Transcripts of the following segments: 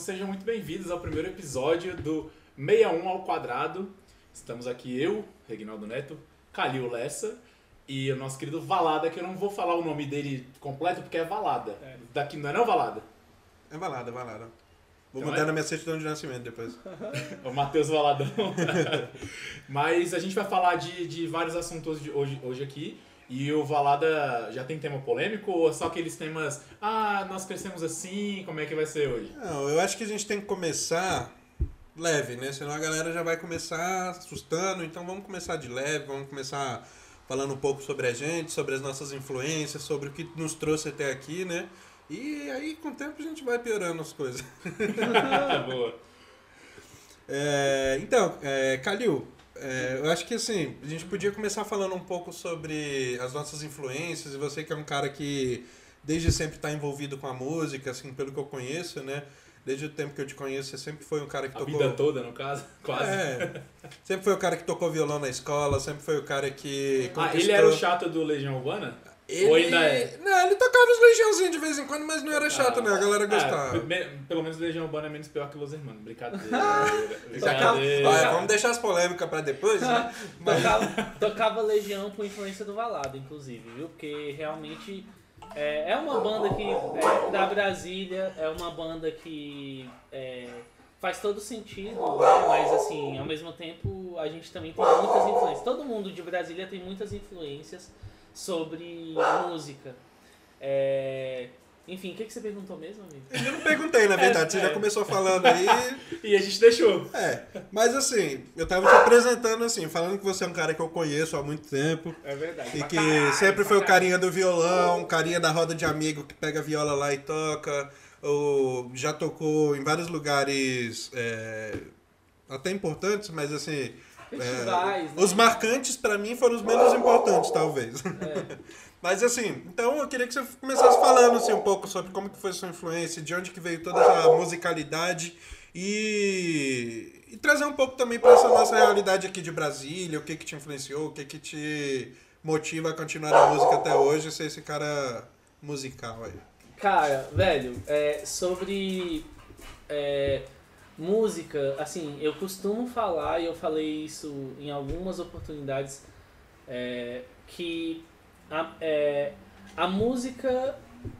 sejam muito bem-vindos ao primeiro episódio do 61 ao quadrado. Estamos aqui eu, Reginaldo Neto, Calil Lessa e o nosso querido Valada, que eu não vou falar o nome dele completo porque é Valada. É. Daqui não é não Valada? É balada, é balada. Vou Então mudar é? na minha certidão de nascimento depois. O Matheus Valadão. Mas a gente vai falar de, de vários assuntos de hoje, hoje aqui. E o Valada já tem tema polêmico ou é só aqueles temas, ah, nós crescemos assim, como é que vai ser hoje? Não, eu acho que a gente tem que começar leve, né? Senão a galera já vai começar assustando. Então vamos começar de leve, vamos começar falando um pouco sobre a gente, sobre as nossas influências, sobre o que nos trouxe até aqui, né? E aí com o tempo a gente vai piorando as coisas. Boa. É, então, é, Calil, é, eu acho que assim, a gente podia começar falando um pouco sobre as nossas influências, e você que é um cara que desde sempre está envolvido com a música, assim, pelo que eu conheço, né? Desde o tempo que eu te conheço, você sempre foi um cara que A tocou. vida toda, no caso, quase. É, sempre foi o cara que tocou violão na escola, sempre foi o cara que. Ah, ele conquistou- era o chato do Legião Urbana? Ele... Ou ainda é? Não, ele tocava os legiãozinhos de vez em quando, mas não era chato, né? A galera Ah, gostava. pelo menos Legião Urbana é menos pior que Los Hermanos. Brincadeira. Acaba- Brincadeira. Olha, vamos deixar as polêmicas pra depois, né? Tocava, tocava Legião por influência do Valado, inclusive, viu? Porque realmente é, é uma banda que é da Brasília, é uma banda que é, faz todo sentido, né? mas assim, ao mesmo tempo a gente também tem muitas influências. Todo mundo de Brasília tem muitas influências sobre música. É, enfim, o que, que você perguntou mesmo, amigo? Eu não perguntei, na verdade. Você É, já é. começou falando aí. E a gente deixou. É, mas assim, eu tava te apresentando assim, falando que você é um cara que eu conheço há muito tempo. É verdade. E que sempre foi o carinha do violão, carinha da roda de amigo que pega a viola lá e toca. Ou já tocou em vários lugares é, até importantes, mas assim. Festivais, né? Os marcantes pra mim foram os menos importantes, talvez. É. Mas assim, então eu queria que você começasse falando assim, um pouco sobre como que foi sua influência, de onde que veio toda essa musicalidade e, e trazer um pouco também para essa nossa realidade aqui de Brasília, o que que te influenciou, o que que te motiva a continuar na música até hoje, ser esse cara musical aí. Cara, velho, é, sobre é, música, assim, eu costumo falar, e eu falei isso em algumas oportunidades, é, que a, é, a música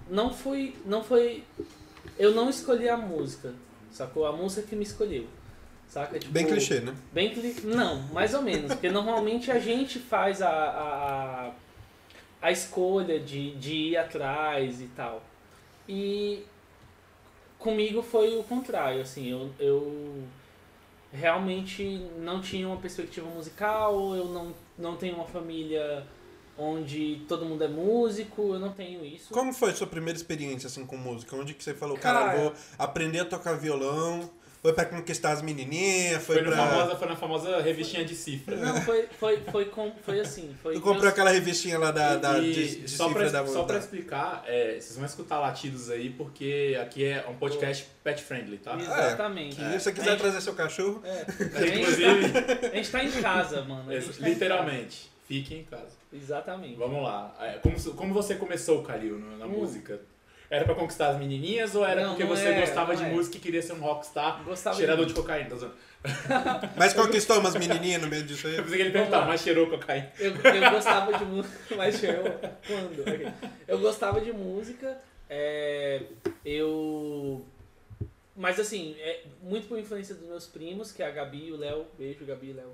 não foi, não foi. Eu não escolhi a música, sacou? A música que me escolheu. Saca? Tipo, Bem clichê, né? Bem cli... Não, mais ou menos. Porque normalmente a gente faz a, a, a- escolha de, de ir atrás e tal. E comigo foi o contrário, assim, eu, eu realmente não tinha uma perspectiva musical, eu não, não tenho uma família onde todo mundo é músico, eu não tenho isso. Como foi a sua primeira experiência assim com música? Onde que você falou, cara, Cara- eu vou aprender a tocar violão? Foi pra conquistar as menininhas? Foi, Foi, pra... famosa, foi na famosa revistinha de cifra. Não, foi, foi, foi, com, foi assim. Foi Tu comprou meus- aquela revistinha lá da, da, E de, de só, cifra pra, da só pra explicar, é, vocês vão escutar latidos aí, porque aqui é um podcast pet friendly, tá? Exatamente. Que se você quiser trazer seu cachorro, É, Inclusive, a gente tá em casa, mano. tá em literalmente, fiquem em casa. casa. Exatamente. Vamos lá. É, Como, como você começou, Calil, na Hum. música? Era pra conquistar as menininhas ou era Não, porque não você é, gostava de é. música e queria ser um rockstar, Gostava cheirador de de cocaína? Zoando. mas conquistou umas menininhas no meio disso aí. Eu pensei que ele perguntava, mas cheirou cocaína. Eu, eu gostava de música, mas eu. Quando? Eu gostava de música, é, eu. Mas assim, é muito por influência dos meus primos, que é a Gabi e o Léo. Beijo, Gabi e Léo.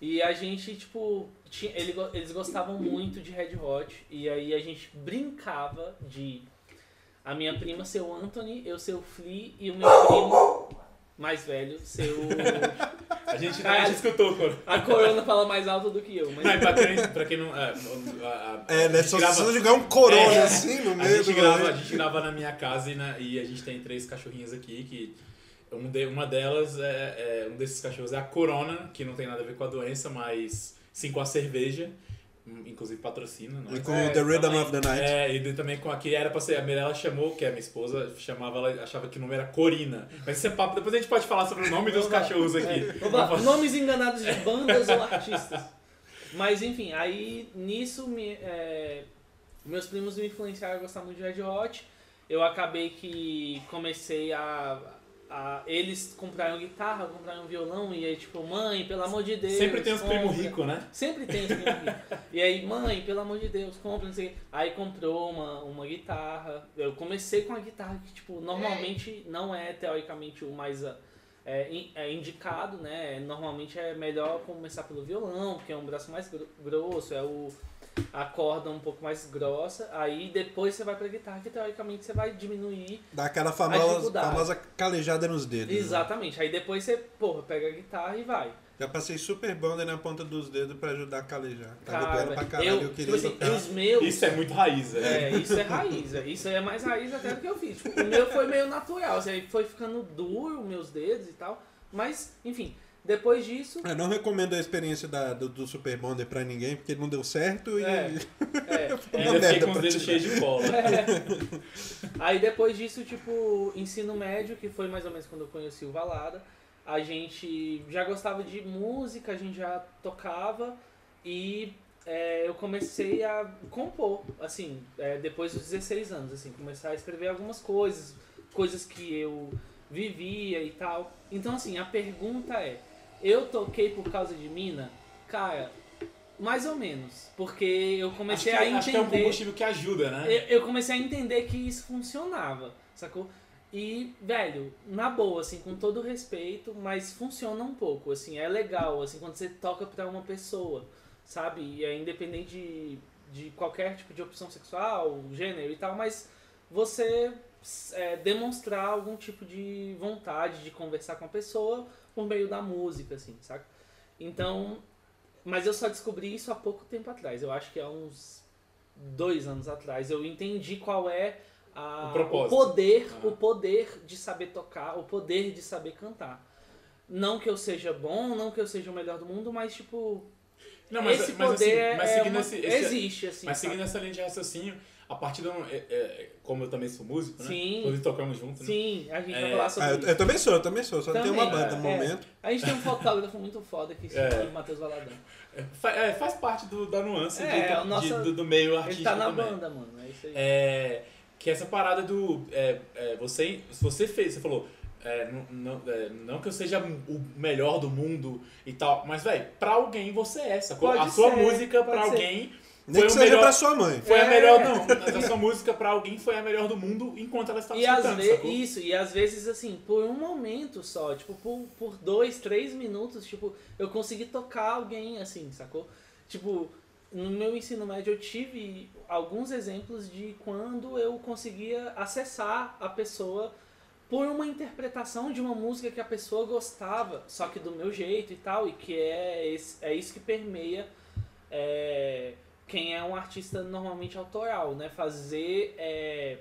E a gente, tipo, tinha, ele, eles gostavam muito de Red Hot. E aí a gente brincava de a minha prima ser o Anthony, eu ser o Flea e o meu primo mais velho ser o. A gente, a gente Caralho. escutou. A Corona fala mais alto do que eu, mas. Mas pra quem, pra quem não. É, a, a, É, a né? gente Só grava- precisa jogar um corona É. assim no A meio gente, do grava, a gente grava na minha casa e, na- e a gente tem três cachorrinhas aqui que um de- uma delas é, é- um desses cachorros é a Corona, que não tem nada a ver com a doença, mas sim com a cerveja, inclusive patrocina, não E com É, The Rhythm também. of the Night. É, e de- também com a que era pra ser, a Mirella chamou, que é a minha esposa, chamava ela, achava que o nome era Corina. Mas isso é papo, depois a gente pode falar sobre o nome dos cachorros aqui. É, nomes enganados de bandas ou artistas. Mas enfim, aí nisso me, é, meus primos me influenciaram a gostar muito de Red Hot. Eu acabei que comecei a, a- eles compraram guitarra, compraram violão, e aí, tipo, mãe, pelo amor de Deus. Sempre tem os compra. ricos, né? Sempre tem os primos ricos. E aí, mãe, pelo amor de Deus, compra, não sei. Aí comprou uma, uma guitarra. Eu comecei com a guitarra que, tipo, normalmente não é teoricamente o mais ah, é, é indicado, né? Normalmente é melhor começar pelo violão, porque é um braço mais gro- grosso, é o a corda um pouco mais grossa. Aí depois você vai pra guitarra, que teoricamente você vai diminuir Dá aquela famosa, famosa calejada nos dedos. né? Exatamente. Aí depois você, porra, pega a guitarra e vai. Já passei super bonder na ponta dos dedos pra ajudar a calejar. Tava Cara, doendo pra caralho, eu, eu, queria tipo assim, tocar. os meus. Isso é muito raiz, é. É, isso é raiz. é- Isso é mais raiz até do que eu fiz. Tipo, o meu foi meio natural. Assim, aí foi ficando duro, meus dedos e tal. Mas, enfim, depois disso. Eu não recomendo a experiência da- do, do Super Bonder pra ninguém, porque não deu certo e... É. É, Uma ainda fiquei merda com os dedos cheios de cola. Aí depois disso, tipo, ensino médio, que foi mais ou menos quando eu conheci o Valada, a gente já gostava de música, a gente já tocava e é, eu comecei a compor, assim, é, depois dos 16 anos, assim, começar a escrever algumas coisas, coisas que eu vivia e tal. Então, assim, a pergunta é, eu toquei por causa de mina? Cara, mais ou menos, porque eu Acho que, comecei é- a entender... acho que é um combustível que ajuda, né? Eu, eu comecei a entender que isso funcionava, sacou? E, velho, na boa, assim, com todo respeito, mas funciona um pouco, assim, é legal, assim, quando você toca pra uma pessoa, sabe? E é independente de, de qualquer tipo de opção sexual, gênero e tal, mas você é, demonstrar algum tipo de vontade de conversar com a pessoa por meio da música, assim, saca? Então, mas eu só descobri isso há pouco tempo atrás, eu acho que há uns dois anos atrás, eu entendi qual é a, O propósito. poder, Ah. o poder de saber tocar, o poder de saber cantar. Não que eu seja bom, não que eu seja o melhor do mundo, mas tipo, Não, mas, esse mas, poder assim, mas é uma- esse, esse- existe, assim. mas sabe? seguindo essa linha de raciocínio, a partir do. é- é- como eu também sou músico, né? Sim. Inclusive tocamos juntos, né? Sim, a gente vai É, falar sobre Ah, eu, isso. eu também sou, eu também sou. Só não tenho uma Também, banda no é. momento. A gente tem um fotógrafo muito foda que se É. chama Matheus Valadão. É, fa- é, faz parte do, da nuance É, do, o nosso- de- do, do meio Ele artístico tá na também. banda, mano. É isso aí. É, que essa parada do. É, é, você, se você fez, você falou. é, não, não, é, não que eu seja o melhor do mundo e tal, mas, velho, pra alguém você é, sacou? Pode a sua ser, música pra ser. alguém Nem foi que o seja melhor. pra sua mãe. Foi a É. melhor, não. Mas a sua música pra alguém foi a melhor do mundo enquanto ela estava E escutando, sacou? isso, e às vezes assim, por um momento só, tipo, por, por dois, três minutos, tipo, eu consegui tocar alguém assim, sacou? Tipo, no meu ensino médio eu tive alguns exemplos de quando eu conseguia acessar a pessoa por uma interpretação de uma música que a pessoa gostava, só que do meu jeito e tal, e que é, esse, é isso que permeia é, quem é um artista normalmente autoral, né? Fazer é,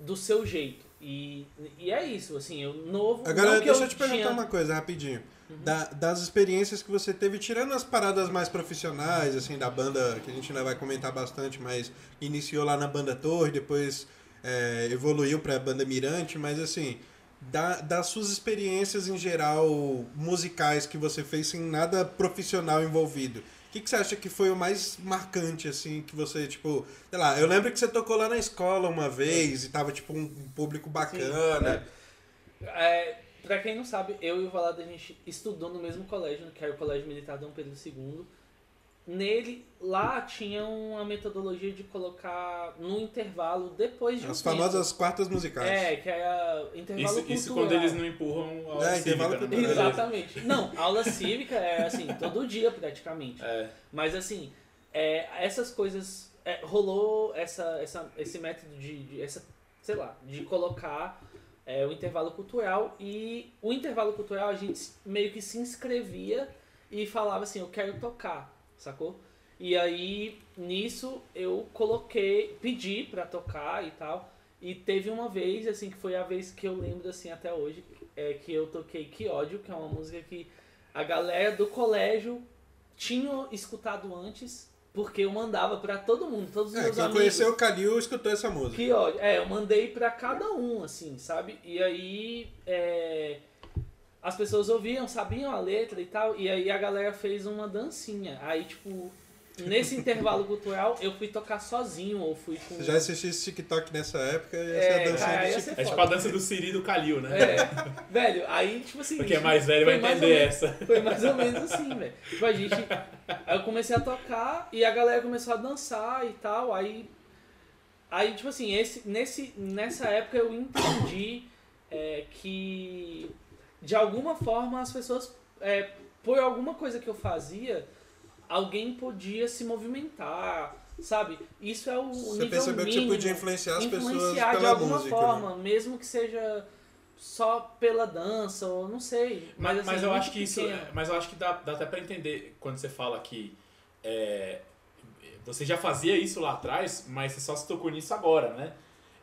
do seu jeito. E, e é isso, assim, eu novo. Agora, não deixa eu te perguntar tinha- Uhum. uma coisa rapidinho. Da- das experiências que você teve, tirando as paradas mais profissionais, assim, da banda, que a gente ainda vai comentar bastante, mas iniciou lá na banda Torre, depois é, evoluiu pra banda Mirante, mas assim, da- das suas experiências em geral musicais que você fez sem nada profissional envolvido. O que, que você acha que foi o mais marcante, assim, que você, tipo, sei lá, eu lembro que você tocou lá na escola uma vez e tava, tipo, um público bacana. É, pra quem não sabe, eu e o Valado a gente estudou no mesmo colégio, que era o Colégio Militar Dom Pedro II. Nele, lá tinha uma metodologia de colocar no intervalo, depois de um As tempo. famosas quartas musicais. É, que era intervalo Isso, isso quando eles não empurram a aula É, intervalo cívica, né? Exatamente. Não, aula cívica é assim, todo dia praticamente. É, Mas assim, é, essas coisas. é, rolou essa, essa, esse método de, de- essa, sei lá, de colocar é, o intervalo cultural e o intervalo cultural a gente meio que se inscrevia e falava assim, eu quero tocar, sacou? E aí, nisso, eu coloquei, pedi pra tocar e tal. E teve uma vez, assim, que foi a vez que eu lembro, assim, até hoje, é que eu toquei Que Ódio, que é uma música que a galera do colégio tinha escutado antes, porque eu mandava pra todo mundo, todos os É, meus quem amigos. conheceu o Calil escutou essa música. Que ódio. É, eu mandei pra cada um, assim, sabe? E aí é, as pessoas ouviam, sabiam a letra e tal, e aí a galera fez uma dancinha. Aí, tipo, nesse intervalo cultural eu fui tocar sozinho ou fui com. Você já assistisse TikTok nessa época e essa É, é, a dancinha cara, do TikTok. É tipo a dança do Siri e do Kalil, né? É, velho, aí, tipo assim. Porque é mais velho vai entender menos- essa. Foi mais ou menos assim, velho. Tipo, a gente. Aí eu comecei a tocar e a galera começou a dançar e tal. Aí. Aí, tipo assim, esse, nesse, nessa época eu entendi é, que de alguma forma as pessoas. É, por alguma coisa que eu fazia, alguém podia se movimentar. Sabe? Isso é o Você nível percebeu que você mínimo podia influenciar as pessoas influenciar de pela alguma música, forma, né? mesmo que seja só pela dança ou não sei. Mas, Mas, mas eu acho que isso. pequeno. Mas eu acho que dá, dá até pra entender quando você fala que é, você já fazia isso lá atrás, mas você só se tocou nisso agora, né?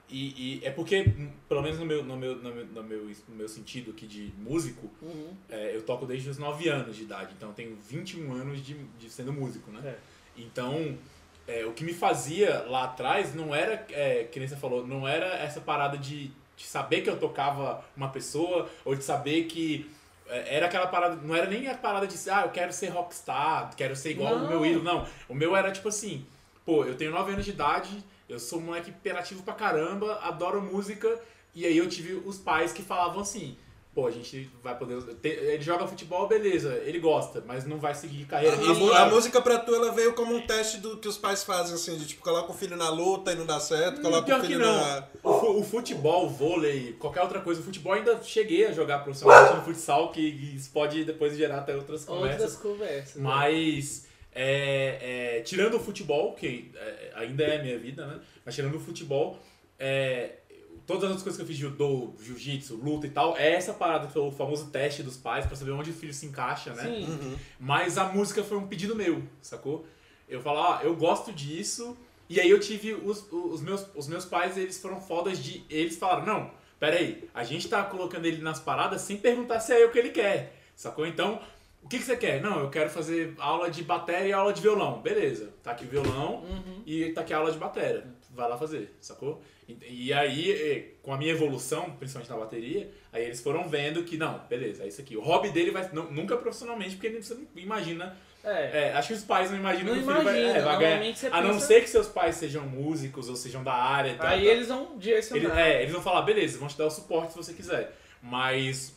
E, e é porque, pelo menos no meu, no meu, no meu, no meu, no meu sentido aqui de músico, Uhum. é, eu toco desde os 9 anos de idade, então eu tenho 21 anos de, de sendo músico, né? É. Então, é, o que me fazia lá atrás não era, é, que nem você falou, não era essa parada de, de saber que eu tocava uma pessoa, ou de saber que é, era aquela parada, não era nem a parada de ah, eu quero ser rockstar, quero ser igual o meu ídolo, não. O meu era tipo assim, pô, eu tenho 9 anos de idade, eu sou um moleque hiperativo pra caramba, adoro música, e aí eu tive os pais que falavam assim, pô, a gente vai poder. ele joga futebol, beleza, ele gosta, mas não vai seguir carreira. A, a música pra tu, ela veio como um teste do que os pais fazem, assim, de tipo, coloca o filho na luta e não dá certo, coloca Hum, Pior o que filho não. na... O, o futebol, o vôlei, qualquer outra coisa, o futebol ainda cheguei a jogar profissionalmente no futsal, que isso pode depois gerar até outras conversas. Outras conversas. né? É, é, tirando o futebol, que é, ainda é a minha vida, né? Mas tirando o futebol, é, todas as outras coisas que eu fiz, judô, jiu-jitsu, luta e tal, é essa parada que foi o famoso teste dos pais pra saber onde o filho se encaixa, né? Sim. Uhum. Mas a música foi um pedido meu, sacou? Eu falo, ah, eu gosto disso. E aí eu tive os, os, meus, os meus pais, eles foram fodas de. Eles falaram, não, peraí, a gente tá colocando ele nas paradas sem perguntar se é eu que ele quer, sacou? Então, o que, que você quer? Não, eu quero fazer aula de bateria e aula de violão. Beleza, tá aqui o violão Uhum. e tá aqui a aula de bateria. Vai lá fazer, sacou? E, e aí, com a minha evolução, principalmente na bateria, aí eles foram vendo que, não, beleza, é isso aqui. O hobby dele vai. não- nunca profissionalmente, porque ele- você não imagina. É. É, acho que os pais não imaginam Não que o filho vai, é, vai ganhar. você A não pensa- ser que seus pais sejam músicos ou sejam da área e tal. Aí tal. eles vão direcionar. Eles, é, eles vão falar, beleza, vão te dar o suporte se você quiser. Mas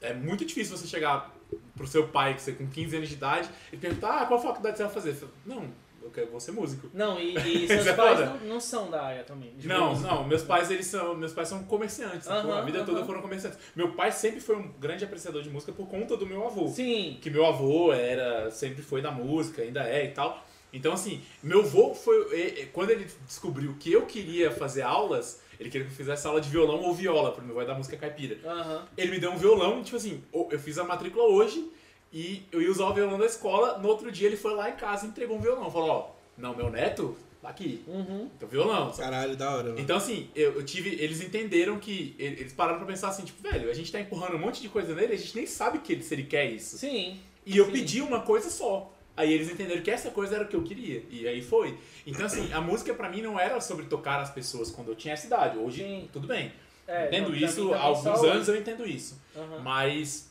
é muito difícil você chegar pro seu pai, que você com 15 anos de idade, e perguntar, ah, qual faculdade você vai fazer? Não, eu quero vou ser músico. Não, e, e seus é pais não, não são da área também. Não, música. não, meus pais eles são, meus pais são comerciantes, sacou? Aham, a vida toda aham. foram comerciantes. Meu pai sempre foi um grande apreciador de música por conta do meu avô. Sim. Que meu avô era, sempre foi da música, ainda é e tal. Então assim, meu avô foi quando ele descobriu que eu queria fazer aulas, ele queria que eu fizesse aula de violão ou viola, para meu avô é da música caipira. Aham. Ele me deu um violão, e, tipo assim, eu fiz a matrícula hoje e eu ia usar o violão da escola, no outro dia ele foi lá em casa e entregou um violão. Falou, ó, não, meu neto, tá aqui. Uhum. Então violão, sabe? Caralho, da hora, mano. Então, assim, eu, eu tive. Eles entenderam que. Eles pararam pra pensar assim, tipo, velho, a gente tá empurrando um monte de coisa nele, a gente nem sabe que ele, se ele quer isso. Sim. E eu sim. pedi uma coisa só. Aí eles entenderam que essa coisa era o que eu queria. E aí foi. Então, assim, a música pra mim não era sobre tocar as pessoas quando eu tinha essa idade. Hoje, Sim. tudo bem. É, entendo não, isso, há alguns hoje. anos eu entendo isso. Aham. Mas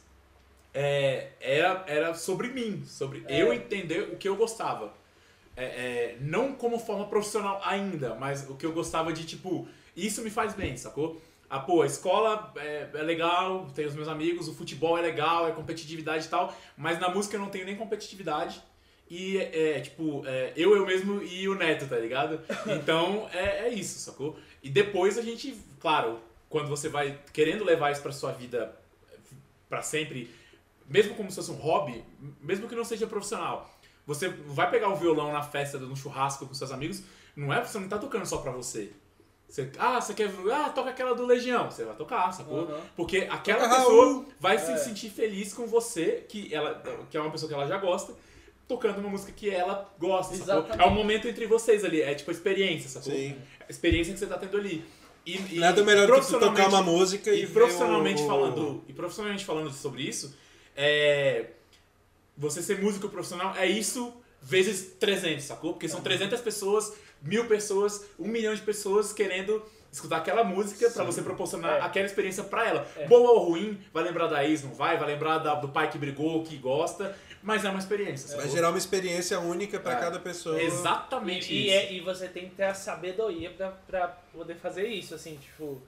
é, era, era sobre mim, sobre É. eu entender o que eu gostava. É, é, não como forma profissional ainda, mas o que eu gostava de, tipo, isso me faz bem, sacou? Ah, pô, a escola é, é legal, tenho os meus amigos, o futebol é legal, é competitividade e tal, mas na música eu não tenho nem competitividade. E é, tipo, é, eu, eu mesmo e o Neto, tá ligado? Então é, é isso, sacou? E depois a gente, claro, quando você vai querendo levar isso pra sua vida pra sempre, mesmo como se fosse um hobby, mesmo que não seja profissional, você vai pegar o violão na festa, no churrasco com seus amigos, não é você não tá tocando só pra você. Você, ah, você quer. Ah, toca aquela do Legião. Você vai tocar, sacou? Aham. Porque aquela Toca pessoa Raul. vai se É. sentir feliz com você, que, ela, que é uma pessoa que ela já gosta, tocando uma música que ela gosta. É um momento entre vocês ali, é tipo a experiência, sacou? Sim. A experiência que você tá tendo ali. E, e Nada melhor do que tu tocar uma música e, e profissionalmente o- falando, e profissionalmente falando sobre isso, é você ser músico profissional é isso vezes 300, sacou? Porque são 300 pessoas, mil pessoas, um milhão de pessoas querendo escutar aquela música pra você proporcionar É. aquela experiência pra ela. É. Boa ou ruim, vai lembrar da ex, não vai? Vai lembrar da- do pai que brigou, que gosta, mas é uma experiência. Vai sacou? gerar uma experiência única pra É. cada pessoa. Exatamente E, e, isso. é- e você tem que ter a sabedoria pra poder fazer isso, assim, tipo,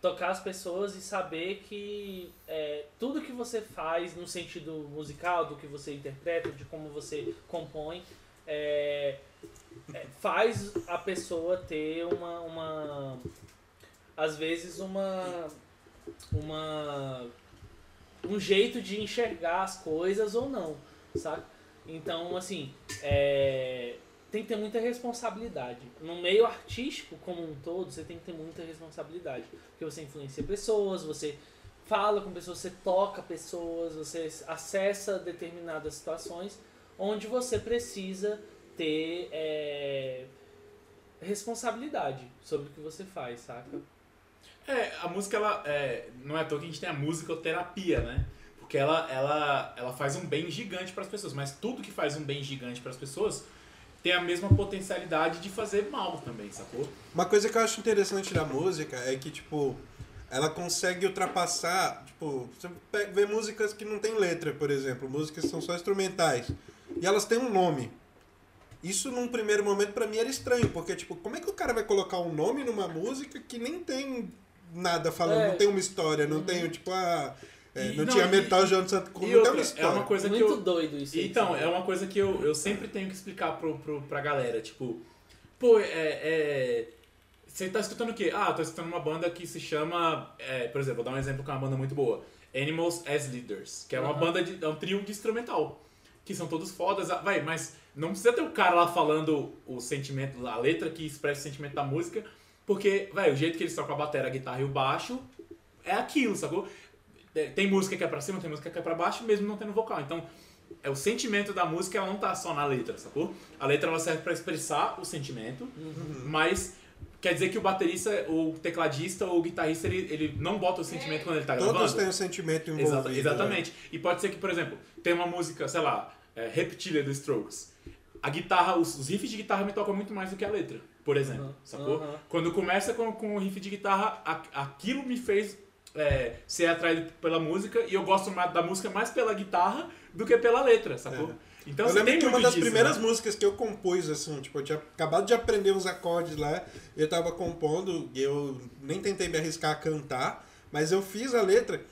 tocar as pessoas e saber que é, tudo que você faz no sentido musical, do que você interpreta, de como você compõe, é, é, faz a pessoa ter uma, uma às vezes uma uma um jeito de enxergar as coisas ou não, sabe? Então, assim, é, tem que ter muita responsabilidade. No meio artístico como um todo, você tem que ter muita responsabilidade. Porque você influencia pessoas, você fala com pessoas, você toca pessoas, você acessa determinadas situações onde você precisa ter é, responsabilidade sobre o que você faz, saca? É, a música, ela, é, não é à toa que a gente tem a musicoterapia, né? Porque ela, ela, ela faz um bem gigante para as pessoas, mas tudo que faz um bem gigante para as pessoas tem a mesma potencialidade de fazer mal também, sacou? Uma coisa que eu acho interessante da música é que, tipo, ela consegue ultrapassar. Tipo, você vê músicas que não tem letra, por exemplo, músicas que são só instrumentais. E elas têm um nome. Isso, num primeiro momento, pra mim era estranho, porque, tipo, como é que o cara vai colocar um nome numa música que nem tem nada falando, É. não tem uma história, não tem, tipo, ah. É, E- não, não, tinha e- Metal João Santo Cruz, E outra, é uma coisa que Muito eu, doido isso. aí, Então, sabe? é uma coisa que eu, eu sempre tenho que explicar pro, pro, pra galera. Tipo, pô, é. é você tá escutando o quê? Ah, tô escutando uma banda que se chama. é, por exemplo, vou dar um exemplo que é uma banda muito boa: Animals as Leaders, que é uma Aham. banda de. É um trio de instrumental. Que são todos fodas. ah, Vai, mas não precisa ter o cara lá falando o sentimento, a letra que expressa o sentimento da música. Porque, vai, o jeito que eles tocam a bateria, a guitarra e o baixo é aquilo, sacou? Tem- Tem música que é pra cima, tem música que é pra baixo, mesmo não tendo vocal. Então, é o sentimento da música, ela não tá só na letra, sacou? A letra ela serve pra expressar o sentimento, mas quer dizer que o baterista, o tecladista ou o guitarrista, ele, ele não bota o sentimento quando ele tá Todos gravando. têm um sentimento Exata- envolvido. né? exatamente. E pode ser que, por exemplo, tem uma música, sei lá, é, Reptilia do Strokes. A guitarra, os, os riffs de guitarra me tocam muito mais do que a letra, por exemplo, Aham, sacou? Quando começa com, com o riff de guitarra, a- aquilo me fez é, ser atraído pela música e eu gosto mais da música mais pela guitarra do que pela letra, sacou? Então eu lembro que uma das disso, primeiras né? músicas que eu compus, assim, tipo, eu tinha acabado de aprender uns acordes lá, eu tava compondo, eu nem tentei me arriscar a cantar, mas eu fiz a letra,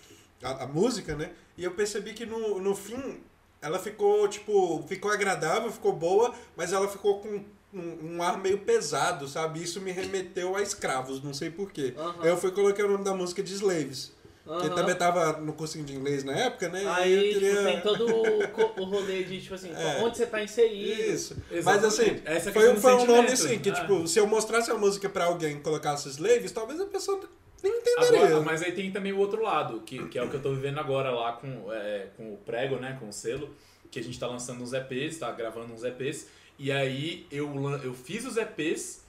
a, a música, né? E eu percebi que no, no fim ela ficou, tipo, ficou agradável, ficou boa, mas ela ficou com um, um ar meio pesado, sabe? Isso me remeteu a escravos, não sei porquê. Aham. Aí eu fui e coloquei o nome da música de Slaves. Porque Aham. também tava no cursinho de inglês na época, né? Aí, eu tipo, queria- tem todo o, o rolê de, tipo assim, É. onde você tá inserido. Isso. Mas Exatamente. assim, Essa foi, do foi um nome assim, que Ah. tipo, se eu mostrasse a música pra alguém e colocasse Slaves, talvez a pessoa nem entenderia. Agora, mas aí tem também o outro lado, que, que é o que eu tô vivendo agora lá com, é, com o Prego, né? Com o selo, que a gente tá lançando uns EPs, tá gravando uns EPs. E aí eu, eu fiz os EPs,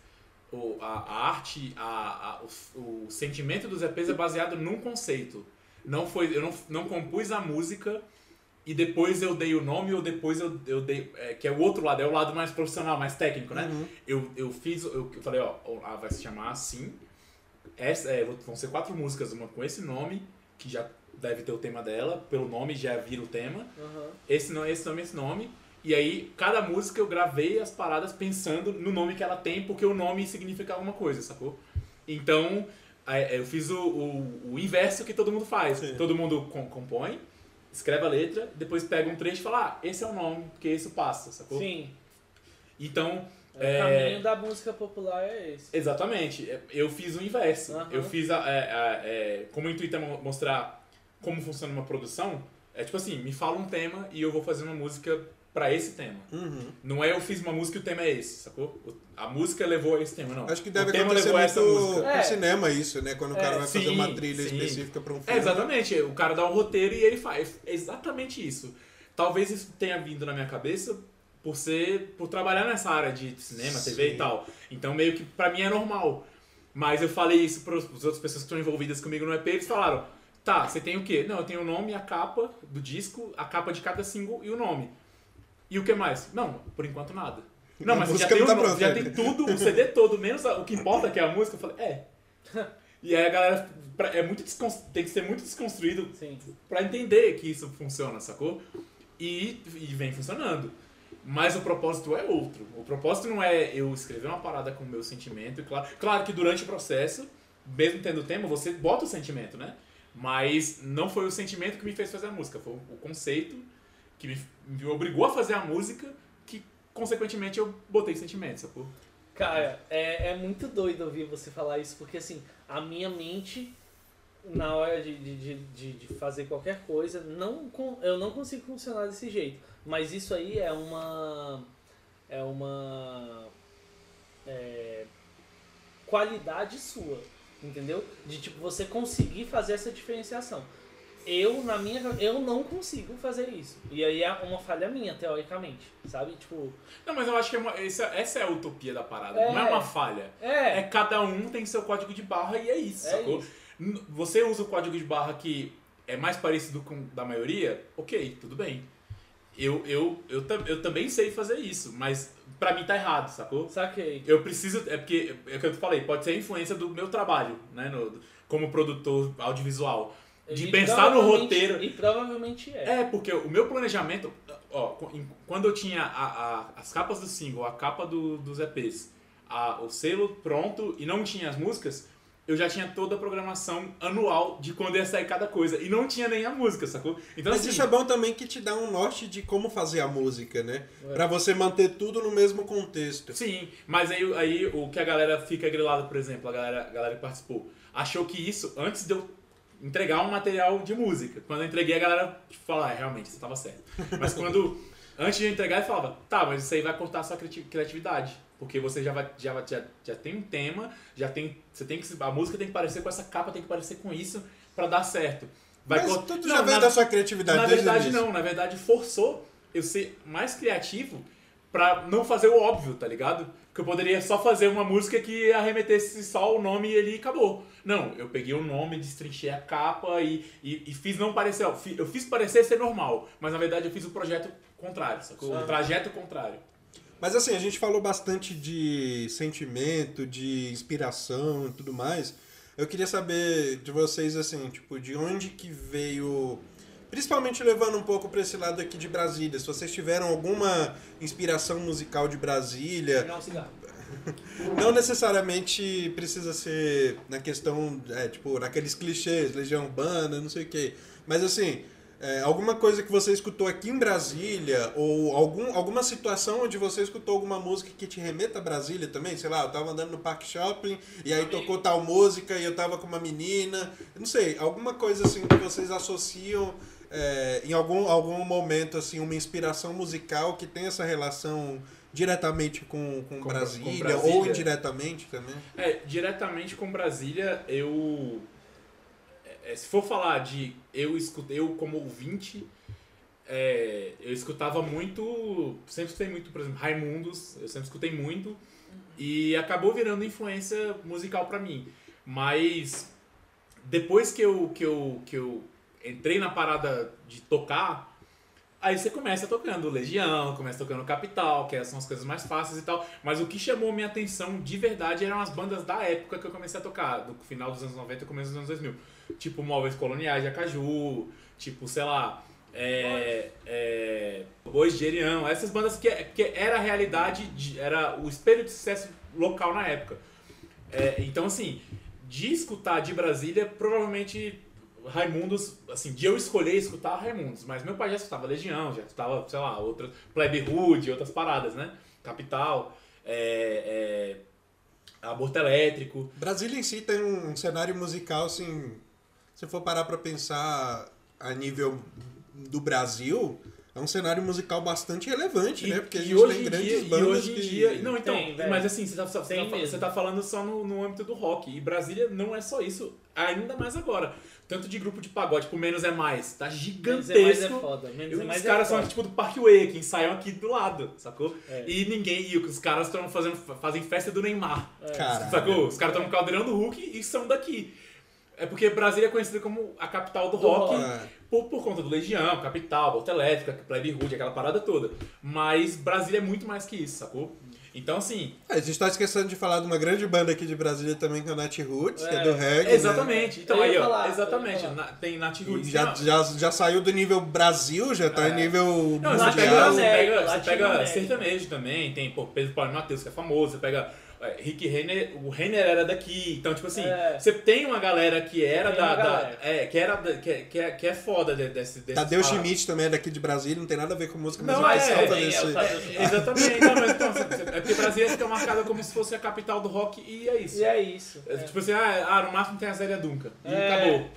o, a, a arte, a, a- o, o sentimento dos EPs é baseado num conceito. Não foi, eu não, não compus a música e depois eu dei o nome ou depois eu, eu dei. é, que é o outro lado, é o lado mais profissional, mais técnico, né? Uhum. Eu, eu fiz, eu falei, ó, ah, vai se chamar assim. Essa, é, vão ser quatro músicas, uma com esse nome, que já deve ter o tema dela, pelo nome já vira o tema. Aham. Esse esse nome, esse nome. E aí, cada música eu gravei as paradas pensando no nome que ela tem, porque o nome significa alguma coisa, sacou? Então, aí, eu fiz o, o, o inverso que todo mundo faz. Sim. Todo mundo com- compõe, escreve a letra, depois pega um trecho e fala, ah, esse é o nome, porque isso passa, sacou? Sim. Então, O É. caminho da música popular é esse. Exatamente. Eu fiz o inverso. Aham. Eu fiz a, é, a- é, como o intuito é mo- mostrar como funciona uma produção, é tipo assim, me fala um tema e eu vou fazer uma música pra esse tema. Uhum. Não é eu fiz uma música e o tema é esse, sacou? A música levou a esse tema, não. Acho que deve o tema acontecer levou a muito essa música. É. cinema isso, né? Quando o É, cara vai fazer sim, uma trilha sim. específica pra um É, filme. exatamente. O cara dá um roteiro e ele faz. É exatamente isso. Talvez isso tenha vindo na minha cabeça por ser. por trabalhar nessa área de cinema, TV Sim. e tal. Então meio que pra mim é normal. Mas eu falei isso para as outras pessoas que estão envolvidas comigo no EP, eles falaram: tá, você tem o quê? Não, eu tenho o nome, a capa do disco, a capa de cada single e o nome. E o que mais? Não, por enquanto nada. Não, A mas já tem, não o tá já tem tudo, o CD todo, menos a- o que importa que é a música. Eu falei: é. E aí a galera pra- é muito tem que ser muito desconstruído Sim. Pra entender que isso funciona, sacou? e, e vem funcionando. Mas o propósito é outro. O propósito não é eu escrever uma parada com o meu sentimento. Claro, claro que durante o processo, mesmo tendo tema, você bota o sentimento, né? Mas não foi o sentimento que me fez fazer a música, foi o conceito que me, me obrigou a fazer a música que, consequentemente, eu botei sentimento, sacou? Cara, é, é muito doido ouvir você falar isso, porque assim, a minha mente, na hora de, de, de, de fazer qualquer coisa, não, eu não consigo funcionar desse jeito. Mas isso aí é uma. É uma. é, qualidade sua, entendeu? De tipo, você conseguir fazer essa diferenciação. Eu, na minha. Eu não consigo fazer isso. E aí é uma falha minha, teoricamente. Sabe? Tipo. Não, mas eu acho que é uma- essa, essa é a utopia da parada, É. não é uma falha. É. É cada um tem seu código de barra e é isso, É sacou? isso. Você usa o código de barra que é mais parecido com o da maioria, ok, tudo bem. Eu, eu, eu, eu também sei fazer isso, mas pra mim tá errado, sacou? Saquei. Eu preciso, é porque, é o que eu falei, pode ser a influência do meu trabalho, né, no- como produtor audiovisual. De E pensar no roteiro. E provavelmente é. É, porque o meu planejamento, ó, quando eu tinha a- a- as capas do single, a capa do- dos EPs, a- o selo pronto e não tinha as músicas, eu já tinha toda a programação anual de quando ia sair cada coisa. E não tinha nem a música, sacou? Então, Mas assim, isso é bom também que te dá um norte de como fazer a música, né? É. Pra você manter tudo no mesmo contexto. Sim, mas aí, aí o que a galera fica grilada, por exemplo, a galera, a galera que participou, achou que isso, antes de eu entregar um material de música, quando eu entreguei a galera fala, ah, realmente, você tava certo. Mas quando, antes de eu entregar, ele falava, tá, mas isso aí vai cortar a sua criati- criatividade, porque você já, vai, já, já, já tem um tema, já tem, você tem que, a música tem que parecer com essa capa, tem que parecer com isso, pra dar certo. Vai Mas cort- tudo Não, já veio na- da sua criatividade na verdade, não. Na verdade, forçou eu ser mais criativo pra não fazer o óbvio, tá ligado? Que eu poderia só fazer uma música que arremetesse só o nome e ele acabou. Não, eu peguei o nome, destrinchei a capa e, e, e fiz não parecer. Eu fiz parecer ser normal, mas na verdade eu fiz o projeto contrário, sacou? O trajeto contrário. Mas assim, a gente falou bastante de sentimento, de inspiração e tudo mais. Eu queria saber de vocês, assim, tipo, de onde que veio. Principalmente levando um pouco pra esse lado aqui de Brasília. Se vocês tiveram alguma inspiração musical de Brasília, Pegar um cigarro. não necessariamente precisa ser na questão, é, tipo, naqueles clichês, Legião Urbana, não sei o quê. Mas assim, é, alguma coisa que você escutou aqui em Brasília, ou algum, alguma situação onde você escutou alguma música que te remeta a Brasília também, sei lá, eu tava andando no Park Shopping e aí tocou tal música e eu tava com uma menina, não sei, alguma coisa assim que vocês associam é, em algum, algum momento, assim, uma inspiração musical que tem essa relação diretamente com, com, Com- Brasília, com Brasília. ou indiretamente também. É, diretamente com Brasília, eu. é, se for falar de eu escutei, eu como ouvinte, é, eu escutava muito. Sempre escutei muito, por exemplo, Raimundos, eu sempre escutei muito. E acabou virando influência musical pra mim. Mas depois que eu, que eu, que eu entrei na parada de tocar, aí você começa tocando Legião, começa tocando Capital, que são as coisas mais fáceis e tal. Mas o que chamou minha atenção de verdade eram as bandas da época que eu comecei a tocar, do final dos anos 90 e começo dos anos 2000. Tipo Móveis Coloniais de Acaju, tipo, sei lá, é, é, Bois de Erião, essas bandas que, que era a realidade, de- era o espelho de sucesso local na época. É, então, assim, de escutar de Brasília, provavelmente Raimundos, assim, de eu escolher escutar Raimundos, mas meu pai já escutava Legião, já escutava, sei lá, outras, Plebe Hood, outras paradas, né? Capital, é, é, Aborto Elétrico. Brasília em si tem um cenário musical, assim, se for parar pra pensar a nível do Brasil, é um cenário musical bastante relevante, né? Porque a e gente hoje tem em grandes dia, bandas e hoje em que... dia, não, então, Tem, mas assim, você tá, você, tá, você tá falando só no, no âmbito do rock, e Brasília não é só isso, ainda mais agora. Tanto de grupo de pagode, tipo, Menos é Mais, tá Menos gigantesco. é mais é foda. Menos E é mais os é caras são foda. aqui, tipo do Parkway, que ensaiam aqui do lado, sacou? É. E ninguém, e os caras estão fazendo, fazem festa do Neymar, Caralho. sacou? Os caras estão no caldeirão do Hulk e são daqui. É porque Brasília é conhecida como a capital do, Do rock, rock. É. Por, por conta do Legião, Capital, Volta Elétrica, Plebe Hood, aquela parada toda. Mas Brasília é muito mais que isso, sacou? Então, assim, A gente tá esquecendo de falar de uma grande banda aqui de Brasília também, que é o Nat Roots, que é É. do reggae. né? exatamente. Então, Eu ia aí, ó, falar, exatamente. falar. na- tem Nat Roots. já, já, já saiu do nível Brasil, já tá É. em nível Não, você Latino pega, mundial. você pega, você pega sertanejo também, tem pô, Pedro Paulo Matheus, que é famoso, você pega é, Rick Renner, o Renner era daqui, então, tipo assim, É. você tem uma galera que era da. uma da- galera. é, que era da- que, é- que, é, que é foda de- desse. desse Tadeu parada. Schmidt também é daqui de Brasília, não tem nada a ver com música, mas Não, é, é, é, esse- o Tadeu É, exatamente, não, mas então, é porque Brasília fica marcada como se fosse a capital do rock e é isso. E é isso. É, é. Tipo assim, ah, ah, no máximo tem a Zélia Duncan. E É. acabou.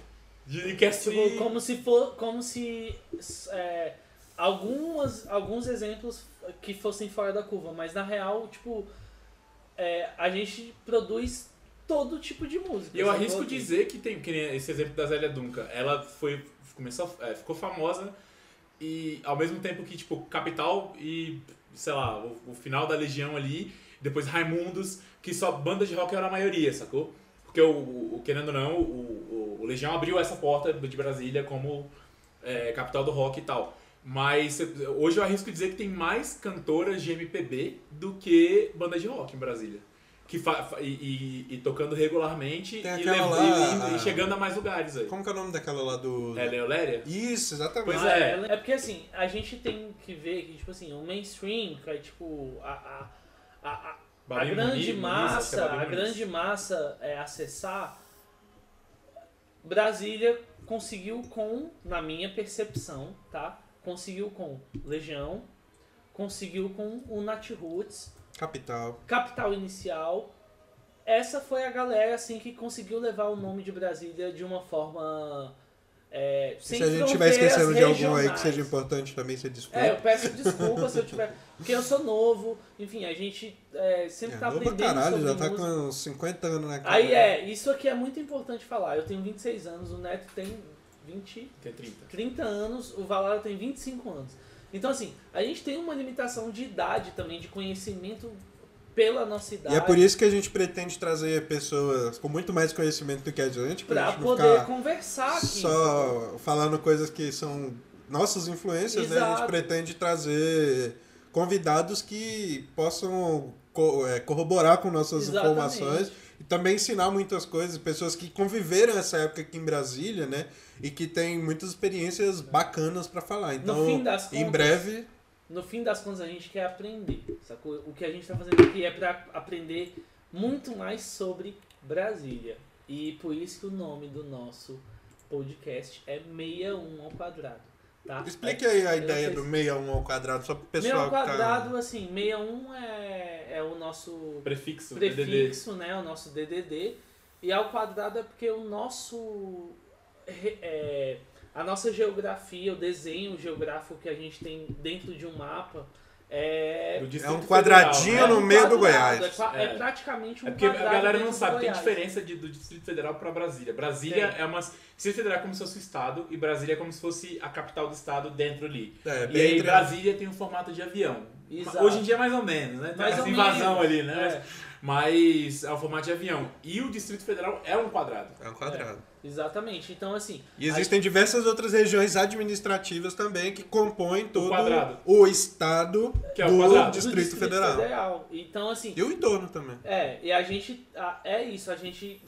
E quer Tipo, como se for, como se é, algumas, alguns exemplos que fossem fora da curva, mas na real, tipo, é, a gente produz todo tipo de música. E eu arrisco dizer que tem, que nem esse exemplo da Zélia Duncan, ela foi, começou, é, ficou famosa e ao mesmo tempo que, tipo, Capital e, sei lá, o, o final da Legião ali, depois Raimundos, que só bandas de rock era a maioria, sacou? Porque, o, o- querendo ou não, o, o- o Legião abriu essa porta de Brasília como é, capital do rock e tal. Mas hoje eu arrisco dizer que tem mais cantoras de MPB do que bandas de rock em Brasília. Que fa- fa- e, e- e tocando regularmente e, lá, e- e- e chegando a mais lugares aí. Como que é o nome daquela lá do... É Leoléria? Isso, exatamente. Pois Ah, é. É porque assim, a gente tem que ver que, tipo assim, o mainstream, que é tipo, a, a, a, a- grande Muniz, é massa, Babinho a grande massa é acessar, Brasília conseguiu com, na minha percepção, tá? Conseguiu com Legião, conseguiu com o Nat Roots, Capital. Capital Inicial. Essa foi a galera assim que conseguiu levar o nome de Brasília de uma forma é, se a gente estiver esquecendo de algum aí que seja importante também, você desculpa. É, eu peço desculpa se eu tiver. Porque eu sou novo, enfim, a gente é, sempre É, tá aprendendo. caralho, já tá música. com uns 50 anos na cara. Aí é, isso aqui é muito importante falar. Eu tenho 26 anos, o Neto tem 20, Tem 30. 30 anos, o Valara tem 25 anos. Então, assim, a gente tem uma limitação de idade também, de conhecimento pela nossa idade. E é por isso que a gente pretende trazer pessoas com muito mais conhecimento do que a gente, pra, Pra gente poder ficar conversar aqui. só falando coisas que são nossas influências, né? A gente Exato. pretende trazer convidados que possam é, corroborar com nossas Exatamente. informações e também ensinar muitas coisas, pessoas que conviveram essa época aqui em Brasília, né? E que têm muitas experiências bacanas pra falar. Então, das em contas, breve, No fim das contas, a gente quer aprender, sacou? O que a gente tá fazendo aqui é pra aprender muito mais sobre Brasília. E por isso que o nome do nosso podcast é 61 ao quadrado, tá? explique aí a Eu ideia do se- 61 ao quadrado, só pro Meio pessoal ao que tá... quadrado, assim, 61 é, é o nosso Prefixo, DDD. prefixo, né? O nosso DDD. E ao quadrado é porque o nosso. é, a nossa geografia, o desenho geográfico que a gente tem dentro de um mapa é. É um quadradinho Federal, né? no meio do Goiás. É, é É. praticamente um É porque a galera não sabe, tem Goiás. diferença de- do Distrito Federal pra Brasília. Brasília Tem. é uma. Distrito Federal é como se fosse o estado e Brasília é como se fosse a capital do estado dentro ali. É, e bem aí entre- Brasília tem um formato de avião. Exato. Hoje em dia mais ou menos, né? Tem Mais essa ou invasão menos. ali, né? É, Mas é o formato de avião. E o Distrito Federal é um quadrado. É um quadrado. Exatamente. Então, assim. E existem diversas outras regiões administrativas também que compõem todo quadrado. o estado Que é o do quadrado. do Distrito, Federal. Federal. Então, assim. E o entorno também. É, e a gente. é isso, a gente.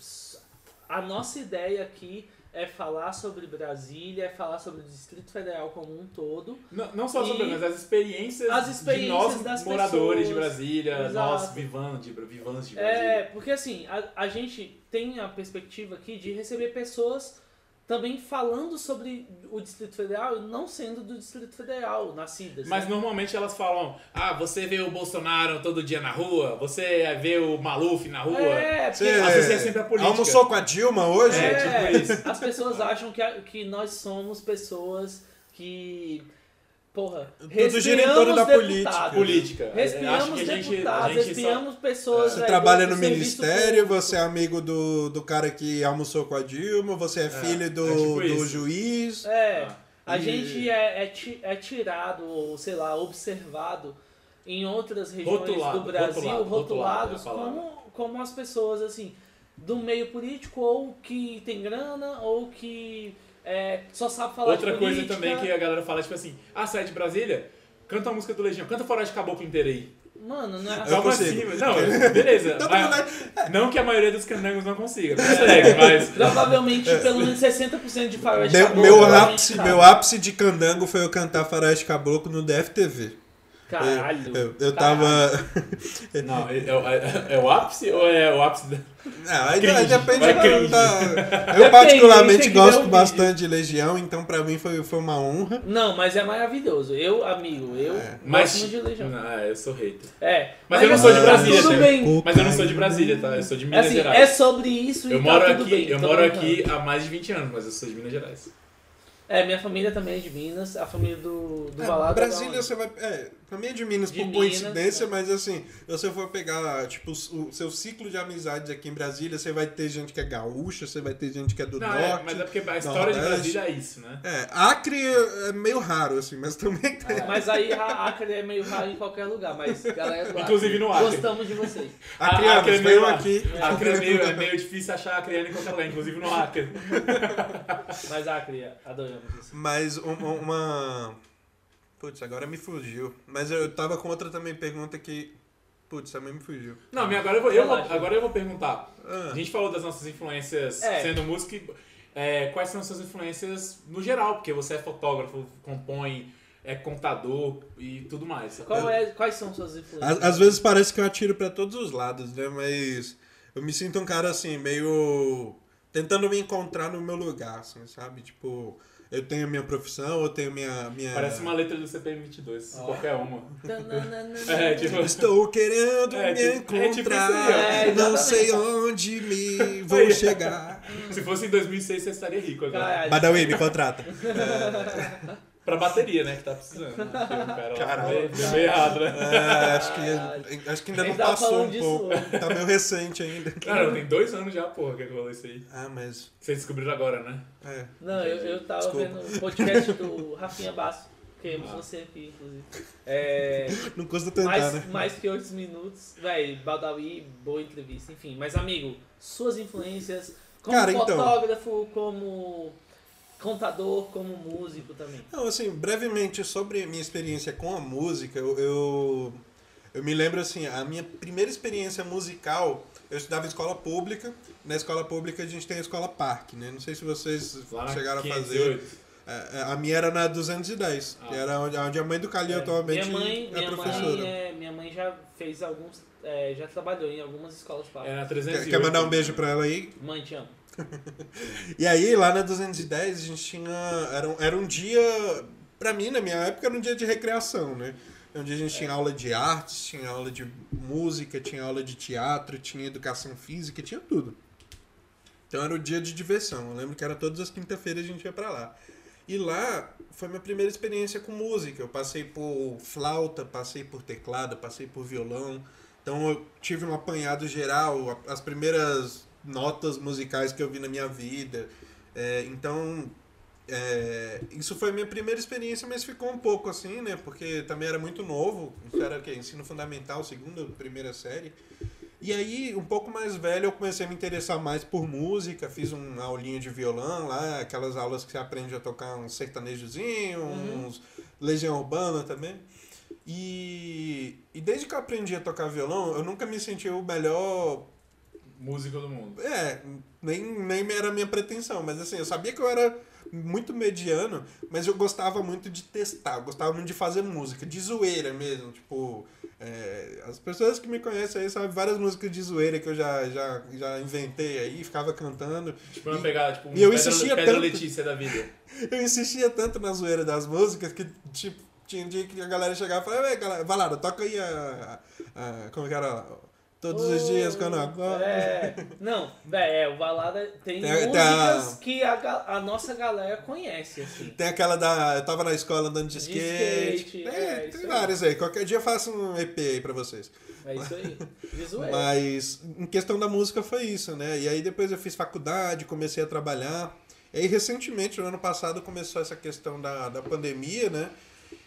A nossa ideia aqui é falar sobre Brasília, é falar sobre o Distrito Federal como um todo. Não, não só sobre, mas as experiências, as experiências de nós moradores de pessoas. Brasília, Exato. nós vivans de, de Brasília. É, porque assim, a, a gente tem a perspectiva aqui de receber pessoas também falando sobre o Distrito Federal e não sendo do Distrito Federal, nascidas. Mas né? normalmente elas falam: ah, você vê o Bolsonaro todo dia na rua, você vê o Maluf na rua. É, porque Às vezes é sempre a política. almoçou com a Dilma hoje? É, É, tipo isso. As pessoas acham que, a- que nós somos pessoas que. Porra, Tudo torno da respiramos política. deputados, Política. Respiramos que a gente, deputados, a gente só... respiramos pessoas. Você aí trabalha no ministério, público. você é amigo do, do cara que almoçou com a Dilma, você é filho do, é tipo do isso. juiz. É, Ah. a E- gente é, é, é tirado, ou sei lá, observado em outras regiões Rotulado, do Brasil, rotulado, rotulado rotulados é a palavra. como, como as pessoas, assim, do meio político, ou que tem grana, ou que é, só sabe falar Outra de coisa política. também que a galera fala, tipo assim, ah, sai de Brasília, canta a música do Legião, canta Fora de Caboclo inteira aí. Mano, não é Como consigo. assim? Não, beleza. Mas- mundo não que a maioria dos candangos não consiga. Consegue, mas. Provavelmente pelo menos 60% de faroeste caboclo, meu, ápice, meu ápice de candango foi eu cantar Faroeste Caboclo no DFTV. Caralho. Eu, eu caralho. tava. Não, é, é- é o ápice ou é o ápice da. Ah, aí Cringe. depende da, Eu particularmente o gosto bastante de Legião, então pra mim foi, foi uma honra. Não, mas é maravilhoso. Eu, amigo, eu É. Mas. gosto muito de Legião. Não, eu sou hater. É. Mas eu não sou de tá Brasília, Tudo tá? bem. Mas eu não sou de Brasília, tá? Eu sou de É Minas assim, Gerais. é sobre isso e Eu tá moro tudo aqui, bem. eu moro aqui há mais de 20 anos, mas eu sou de Minas Gerais. É, minha família também é de Minas, a família do, do É, Valado. Brasília é da você vai. É, também é de Minas De por Minas, coincidência, né? mas assim, se você for pegar tipo, o seu ciclo de amizades aqui em Brasília, você vai ter gente que é gaúcha, você vai ter gente que é do Não, norte. é, mas é porque a história de Nordeste. Brasília é isso, né? É, Acre é meio raro, assim, mas também tem. onde. Mas aí a Acre é meio raro em qualquer lugar, mas galera Inclusive Acre, no Acre. Gostamos de vocês. Acreanos, Acre é meio- aqui. Acre é meio, é meio difícil achar acreano em qualquer lugar, inclusive no Acre. Mas Acre, adoramos isso. Mas um- um- uma. Putz, agora me fugiu. Mas eu tava com outra também pergunta que. Putz, também me fugiu. Não, mas agora eu vou, eu vou- agora eu vou perguntar. Ah, A gente falou das nossas influências É. sendo música. e- é, quais são as suas influências no geral? Porque você é fotógrafo, compõe, é contador e tudo mais. Qual é, quais são suas influências? às, às vezes parece que eu atiro pra todos os lados, né? Mas eu me sinto um cara assim, meio. tentando me encontrar no meu lugar, assim, sabe? Tipo, eu tenho a minha profissão, eu tenho minha. minha... Parece uma letra do CPM22, Ó. qualquer uma. É, tipo. Estou querendo É, me tipo- é tipo encontrar. É, não sei onde me vou chegar. Se fosse em 2006, você estaria rico agora. Badawi, me contrata. Pra bateria, né? Que tá precisando. né? Caralho. deu meio errado, né? É, acho, que, acho que ainda não tava passou um pouco. hoje. Tá meio recente ainda. Cara, tem dois anos já, porra, que rolou isso aí. Ah, mas. Vocês descobriram agora, né? É. Não, eu, eu tava Desculpa. vendo o podcast do Rafinha Basso. Queremos Ah. você aqui, inclusive. É, Não custa tentar, mais, né? mais que 8 minutos. Véi, Baldawi, boa entrevista, enfim. Mas, amigo, suas influências como Cara, então. fotógrafo, como contador, como músico também. Não, assim, brevemente sobre a minha experiência com a música, eu, eu, eu me lembro assim, a minha primeira experiência musical, eu estudava em escola pública. Na escola pública a gente tem a escola Parque, né? Não sei se vocês na chegaram a 508. fazer. É, A minha era na 210, que Ah. era onde, onde a mãe do Calil atualmente minha mãe, é minha professora. mãe, é, minha mãe já fez alguns, é, já trabalhou em algumas escolas É pagas. na Quer, 308. quer mandar um beijo pra ela aí? Mãe, te amo. E aí, lá na 210, a gente tinha. Era um, era um dia. Pra mim, na minha época, era um dia de recreação, né? Onde a gente tinha aula de artes, tinha aula de música, tinha aula de teatro, tinha educação física, tinha tudo. Então era o dia de diversão. Eu lembro que era todas as quinta-feiras a gente ia pra lá. E lá foi minha primeira experiência com música. Eu passei por flauta, passei por teclado, passei por violão. Então eu tive um apanhado geral, as primeiras notas musicais que eu vi na minha vida. É, então, é, isso foi a minha primeira experiência, mas ficou um pouco assim, né? Porque também era muito novo. Isso era o quê? Ensino fundamental, segunda, primeira série. E aí, um pouco mais velho, eu comecei a me interessar mais por música. Fiz uma aulinha de violão lá, aquelas aulas que você aprende a tocar um sertanejozinho, Uhum. uns legião urbana também. E, e desde que eu aprendi a tocar violão, eu nunca me senti o melhor Músico do mundo. é, nem, nem era a minha pretensão, mas assim, eu sabia que eu era muito mediano, mas eu gostava muito de testar, eu gostava muito de fazer música, de zoeira mesmo, tipo, é, as pessoas que me conhecem aí sabem várias músicas de zoeira que eu já, já, já inventei aí, ficava cantando. Tipo, E- pegar, tipo, um e eu insistia Pedro tanto. Letícia da vida. Eu insistia tanto na zoeira das músicas que, tipo, tinha um dia que a galera chegava e falava, galera, Valada, toca aí a, a, a- Como que era? Todos os dias quando eu acordo. É, não, é, o Balada tem, Tem- tem músicas a- que a, a nossa galera conhece, assim. Tem aquela da. Eu tava na escola andando de De skate. skate, tem é, tem isso aí. várias aí. Qualquer dia eu faço um EP aí pra vocês. É isso aí. Mas em questão da música foi isso, né? E aí depois eu fiz faculdade, comecei a trabalhar. E aí recentemente, no ano passado, começou essa questão da, da pandemia, né?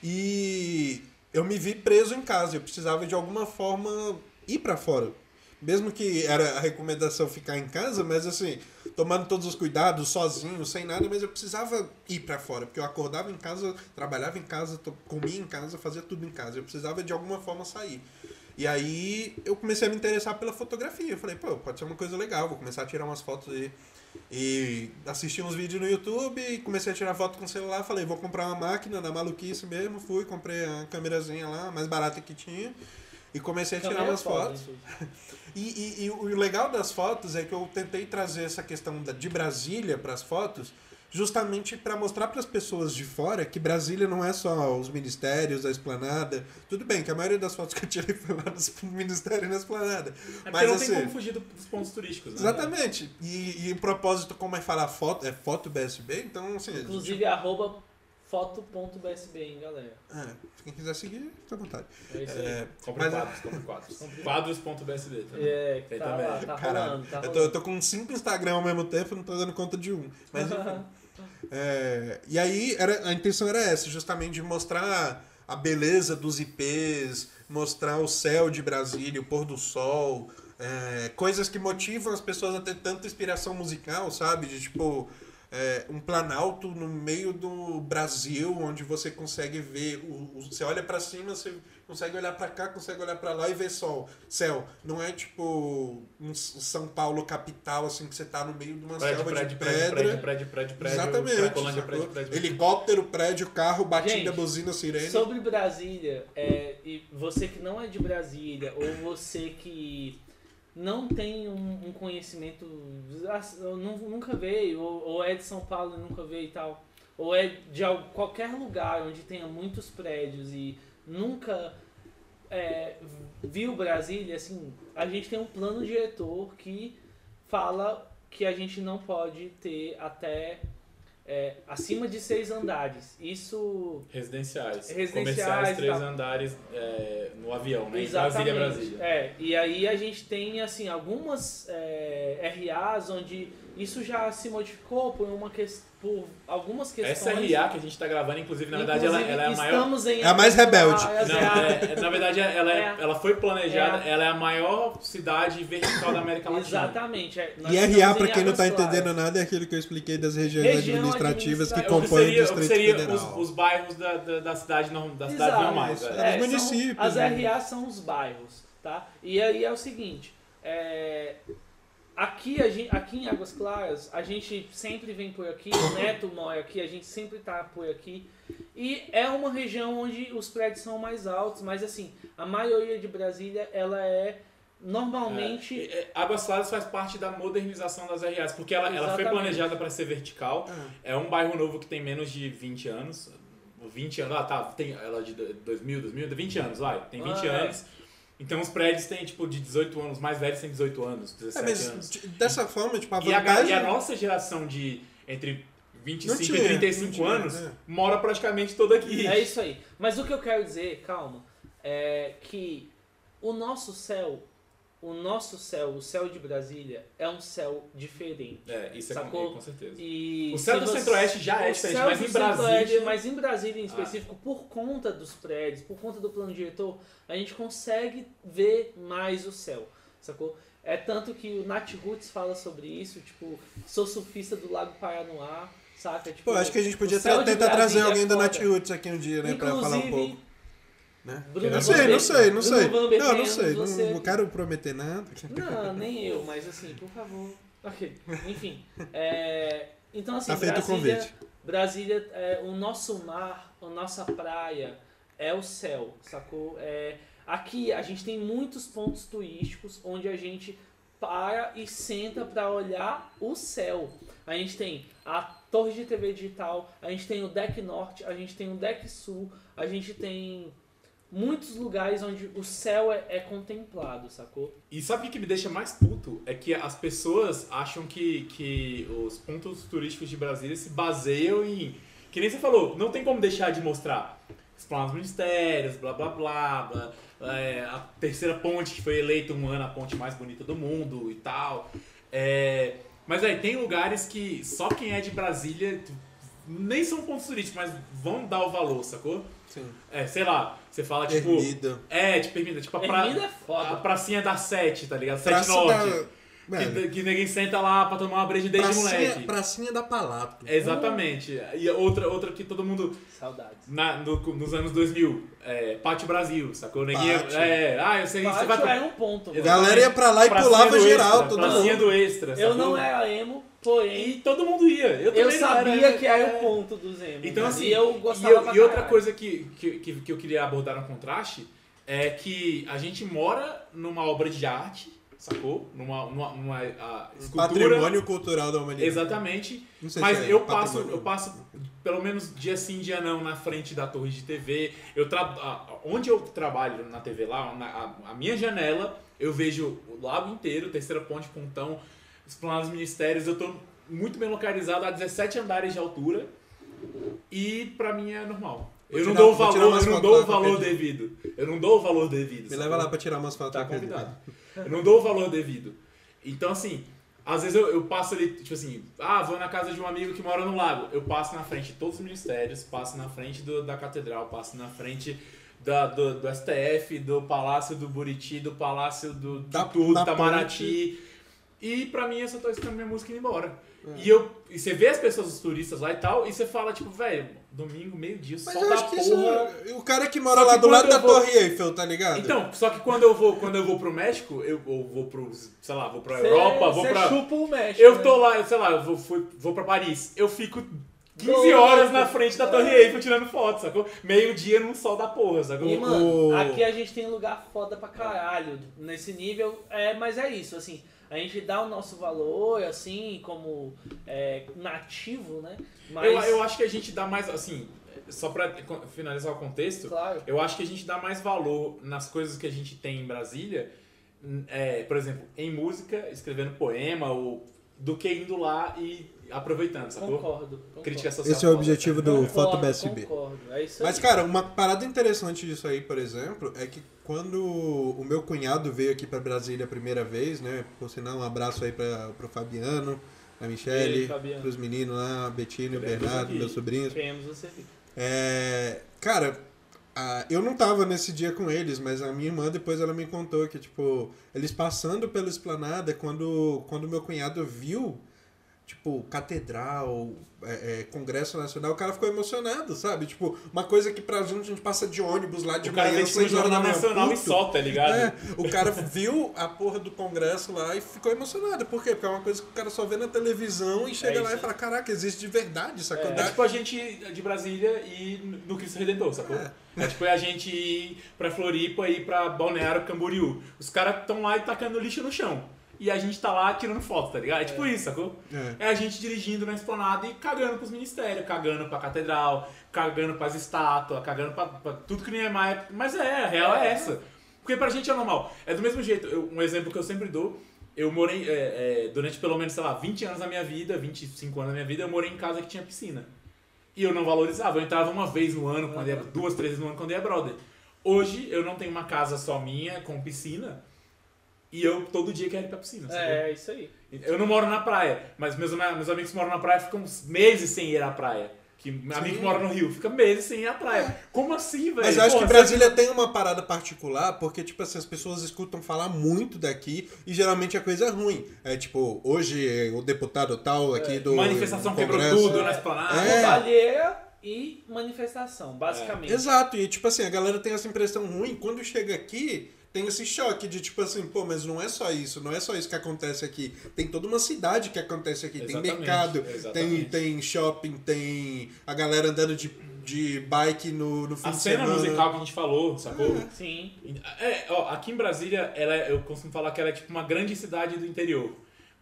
E eu me vi preso em casa. Eu precisava de alguma forma ir pra fora. Mesmo que era a recomendação ficar em casa, mas assim, tomando todos os cuidados, sozinho, sem nada, mas eu precisava ir pra fora, porque eu acordava em casa, trabalhava em casa, comia em casa, fazia tudo em casa. Eu precisava de alguma forma sair. E aí eu comecei a me interessar pela fotografia. Eu falei, pô, pode ser uma coisa legal, vou começar a tirar umas fotos aí. E assisti uns vídeos no YouTube comecei a tirar foto com o celular. Falei, vou comprar uma máquina da maluquice mesmo. Fui, comprei a câmerazinha lá, mais barata que tinha. E comecei a tirar Câmera umas fotos. inclusive. E, e- e o legal das fotos é que eu tentei trazer essa questão da- de Brasília para as fotos, justamente para mostrar para as pessoas de fora que Brasília não é só os ministérios, a esplanada. Tudo bem que a maioria das fotos que eu tirei foi lá no ministério e na esplanada. É Mas não assim, tem como fugir do- dos pontos turísticos, né? exatamente. E, e o propósito, como é falar foto, é foto BSB, então assim. a gente- Inclusive, arroba foto.bsb, hein, galera. é, quem quiser seguir, fica à vontade. É isso aí. É, Compre mas- quadros, compre quadros. Quadros.bsb também. É, tá também. lá, tá Caralho, rolando, tá eu, tô, eu tô com cinco Instagram ao mesmo tempo, não tô dando conta de um. Mas enfim. É, e aí era, a intenção era essa, justamente de mostrar a beleza dos IPs, mostrar o céu de Brasília, o pôr do sol, é, coisas que motivam as pessoas a ter tanta inspiração musical, sabe? De tipo é, um planalto no meio do Brasil, onde você consegue ver, o, o- você olha pra cima, você consegue olhar pra cá, consegue olhar pra lá e ver sol, céu. Não é tipo um São Paulo capital, assim, que você tá no meio de uma Prédio, selva prédio, de prédio, pedra. prédio, prédio, prédio, prédio. Exatamente. Sacou? prédio, prédio. Helicóptero, prédio, carro, batida, Gente, buzina, sirene. Sobre Brasília, é, e você que não é de Brasília, ou você que não tem um, um conhecimento, nu- nunca veio, ou, ou é de São Paulo e nunca veio e tal, ou é de al- qualquer lugar onde tenha muitos prédios e nunca é, viu Brasília, assim, a gente tem um plano diretor que fala que a gente não pode ter até é, acima de seis andares. Isso Residenciais. Residenciais Comerciais, três tal. andares é, no avião, né? Em Exatamente. Brasília, Brasília. É, e aí a gente tem assim algumas é, RAs onde isso já se modificou por uma que, por algumas questões. Essa RA que a gente tá gravando, inclusive, na verdade, ela, Inclusive, ela é a maior. estamos em É a mais rebelde. Ah, é, Não, é, é- na verdade, ela, é- É. ela foi planejada, É. ela é a maior cidade vertical da América Latina. Exatamente. é. E RA, em quem não tá Claras. entendendo nada, é aquilo que eu expliquei das regiões Região administrativas que administrativa. É, o que compõem o seria, o que Distrito seria Federal. os, os bairros da, da, da cidade, norm- da cidade normais. É. É. Os municípios, São, as né? RAs são os bairros, tá? E aí é o seguinte, é, aqui, a gente, aqui em Águas Claras, a gente sempre vem por aqui, o Neto mora aqui, a gente sempre tá por aqui. E é uma região onde os prédios são mais altos, mas assim, a maioria de Brasília, ela é normalmente... É, é, Águas Claras faz parte da modernização das RAs, porque ela, ela foi planejada para ser vertical. É um bairro novo que tem menos de 20 anos. 20 anos, ah tá, tem ela de 2000, 2000, 20 anos, vai, tem 20 Ah, é. Então os prédios têm tipo de 18 anos, os mais velhos têm 18 anos, 17 É, mas anos. de- dessa forma, tipo, a E a, vantagem... e a nossa geração de entre 25 Não e tinha, 35 não tinha, anos é. mora praticamente toda aqui. É isso aí. Mas o que eu quero dizer, calma, é que o nosso céu, o nosso céu, o céu de Brasília, é um céu diferente. É, isso é com, Sacou? com certeza. E O céu do você- Centro-Oeste já é o diferente, céu mas do em Centro-Oeste, Brasília. mas em Brasília em Ah. específico, por conta dos prédios, por conta do plano diretor, a gente consegue ver mais o céu, sacou? É tanto que o Nat Roots fala sobre isso, tipo, sou surfista do Lago Paranoá, saca? Tipo, Pô, acho que a gente podia tentar trazer Brasília alguém é do foda. Nat Roots aqui um dia, né? Pra falar um Inclusive, pouco. Né? Bruno Não sei, não sei, não sei. Bruno Vanderten, Não, não sei. Não, você- não quero prometer nada. Não, nem eu, mas assim, por favor. Ok, enfim. é, então assim, Tá feito o Brasília, convite. Brasília, é, o nosso mar, a nossa praia é o céu, sacou? É, aqui a gente tem muitos pontos turísticos onde a gente para e senta para olhar o céu. A gente tem a torre de TV digital, a gente tem o deck norte, a gente tem o deck sul, a gente tem muitos lugares onde o céu é, é contemplado, sacou? E sabe o que me deixa mais puto? É que as pessoas acham que, que os pontos turísticos de Brasília se baseiam em. Que nem você falou, não tem como deixar de mostrar os planos ministérios, blá blá blá, blá é, a terceira ponte que foi eleita um ano a ponte mais bonita do mundo e tal. É, mas aí, tem lugares que só quem é de Brasília nem são pontos turísticos, mas vão dar o valor, sacou? Sim. É, sei lá, você fala tipo. Ermida. É, tipo, Ermida, tipo a, pra, Ermida é foda. a pracinha da Sete, tá ligado? Sete Praça Norte. da... Velho. que ninguém senta lá pra tomar uma breja desde Pracinha, moleque. pracinha da Palato. Exatamente. E outra, outra que todo mundo Saudades. na- no- nos anos 2000, é, Pátio Brasil, sacou? Ninguém, é, ah, eu sei, você Pátio vai era um ponto. mano. Galera ia pra lá e Pracinha pulava do geral, extra, todo pracinha mundo. do extra, Eu sacou? não era emo, porém, E todo mundo ia. Eu, eu sabia era, que era é. o ponto dos emos. Então, assim, e eu E, gostava eu- pra e outra coisa que, que, que, eu queria abordar no contraste é que a gente mora numa obra de arte, sacou? Numa, numa, numa a, escultura. Patrimônio cultural da humanidade. Exatamente. Não sei Mas se é eu passo, eu passo pelo menos dia sim, dia não, na frente da torre de TV. Eu tra... a- Onde eu trabalho na TV lá, na, a, a minha janela, eu vejo o lago inteiro, terceira ponte, pontão, explanados ministérios. Eu tô muito bem localizado a 17 andares de altura. E pra mim é normal. Vou eu não tirar- dou o valor, eu não dou o valor devido. Eu não dou o valor devido. Me leva lá pra tirar umas fotos. Tá convidado. Eu não dou o valor devido. Então, assim, às vezes eu, eu passo ali, tipo assim, ah, vou na casa de um amigo que mora no lago. Eu passo na frente de todos os ministérios, passo na frente do- da catedral, passo na frente da- do, do STF, do Palácio do Buriti, do Palácio do de Da- tudo, da Itamaraty. E pra mim eu só tô escutando minha música e indo embora. É. E, eu, e você vê as pessoas, os turistas lá e tal, e você fala, tipo, velho, domingo, meio-dia, sol eu da porra. isso. O cara que mora Só lá que do lado da vou- Torre Eiffel, tá ligado? Então, só que quando eu vou, quando eu vou pro México, eu, eu vou pro, sei lá, vou pra Cê- Europa, vou cê pra. chupa o México. Eu né? tô lá, sei lá, eu vou, fui- vou pra Paris. Eu fico 15 Doido. horas na frente da Torre Eiffel tirando foto, sacou? Meio-dia num sol da porra, sacou? E, mano, O- aqui a gente tem lugar foda pra caralho. Nesse nível, é, mas é isso, assim. A gente dá o nosso valor, assim, como é, nativo, né? Mas, Eu, eu acho que a gente dá mais, assim, só pra co- finalizar o contexto, claro. eu acho que a gente dá mais valor nas coisas que a gente tem em Brasília, é, por exemplo, em música, escrevendo poema, ou, do que indo lá e aproveitando, sacou? Concordo. concordo. Crítica social. Esse é o objetivo do Concordo, Foto BSB. Concordo. É isso Mas, aí. cara, uma parada interessante disso aí, por exemplo, é que quando o meu cunhado veio aqui pra Brasília a primeira vez, né? Por sinal, um abraço aí pra, pro Fabiano, a Michele, Fabiano. pros meninos lá, a Betina e o Bernardo, aqui. meus sobrinhos. Queremos você aqui. É, cara, a- eu não tava nesse dia com eles, mas a minha irmã depois ela me contou que, tipo, eles passando pela esplanada, quando, quando meu cunhado viu, tipo, catedral, é, é, Congresso Nacional, o cara ficou emocionado, sabe? Tipo, uma coisa que pra gente a gente passa de ônibus lá de O cara manhã, no seis horas da manhã, Nacional e só, tá ligado? É, o cara viu a porra do Congresso lá e ficou emocionado. Por quê? Porque é uma coisa que o cara só vê na televisão e chega É lá isso. e fala, caraca, existe de verdade, sacou? É Dá- tipo a gente de Brasília e no Cristo Redentor, sacou? É, tipo a gente ir pra Floripa e ir pra Balneário Camboriú. Os caras estão lá e tacando lixo no chão. E a gente tá lá tirando foto, tá ligado? É, tipo isso, sacou? É. É a gente dirigindo na esplanada e cagando pros ministérios, cagando pra catedral, cagando pras estátuas, cagando pra, pra tudo que nem é mais. Mas é, a real é essa. Porque pra gente é normal. É do mesmo jeito, eu- um exemplo que eu sempre dou. Eu morei, é, é, durante pelo menos, sei lá, 20 anos da minha vida, 25 anos da minha vida, eu morei em casa que tinha piscina. E eu não valorizava. Eu entrava uma vez no ano, quando ia, duas, três vezes no ano, quando ia brother. Hoje, eu não tenho uma casa só minha, com piscina, e eu todo dia quero ir pra piscina. sacou? É, é isso aí. Eu não moro na praia, mas meus, meus amigos que moram na praia ficam meses sem ir à praia. Que meu amigo que mora no Rio fica meses sem ir à praia. Como assim, velho? Mas eu acho Porra, que Brasília tem uma parada particular, porque, tipo assim, as pessoas escutam falar muito daqui e geralmente a coisa é ruim. É tipo, hoje o deputado tal aqui do. Manifestação do quebrou tudo na esplanada. É. E manifestação, basicamente. Exato, e tipo assim, a galera tem essa impressão ruim. Quando chega aqui, tem esse choque de tipo assim, pô, mas não é só isso, não é só isso que acontece aqui. Tem toda uma cidade que acontece aqui. Tem Exatamente, mercado, tem, exatamente. tem shopping, tem a galera andando de, de bike no, no fim A de cena semana. musical que a gente falou, sacou? Sim. É, ó, aqui em Brasília, ela é- eu costumo falar que ela é tipo uma grande cidade do interior.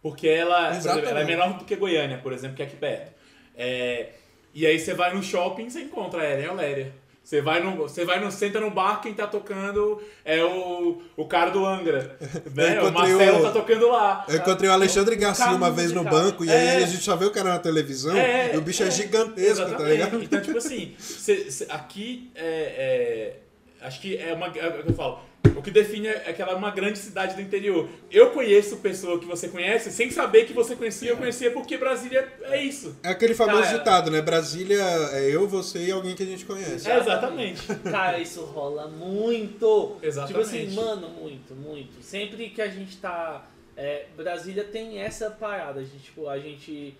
Porque ela, exemplo, ela é menor do que Goiânia, por exemplo, que é aqui perto. É, e aí você vai no shopping, você encontra ela em Oléria. Você vai no, você vai no, senta no bar, quem tá tocando é o, o cara do Angra. Né? O Marcelo o- tá tocando lá. Eu encontrei o Alexandre Garcia uma vez no banco e É. aí a gente só vê o cara na televisão É, e o bicho é, é, gigantesco, tá Exatamente. ligado? Então, tipo assim, cê- cê- aqui é, é- Acho que é uma. É o que eu falo. O que define é que ela é uma grande cidade do interior. Eu conheço pessoa que você conhece sem saber que você conhecia, eu conhecia porque Brasília é isso. É aquele famoso Cara. ditado, né? Brasília é eu, você e alguém que a gente conhece. É, exatamente. Cara, isso rola muito. Exatamente. Tipo assim, mano, muito, muito. Sempre que a gente tá é, Brasília tem essa parada, a gente, tipo, a gente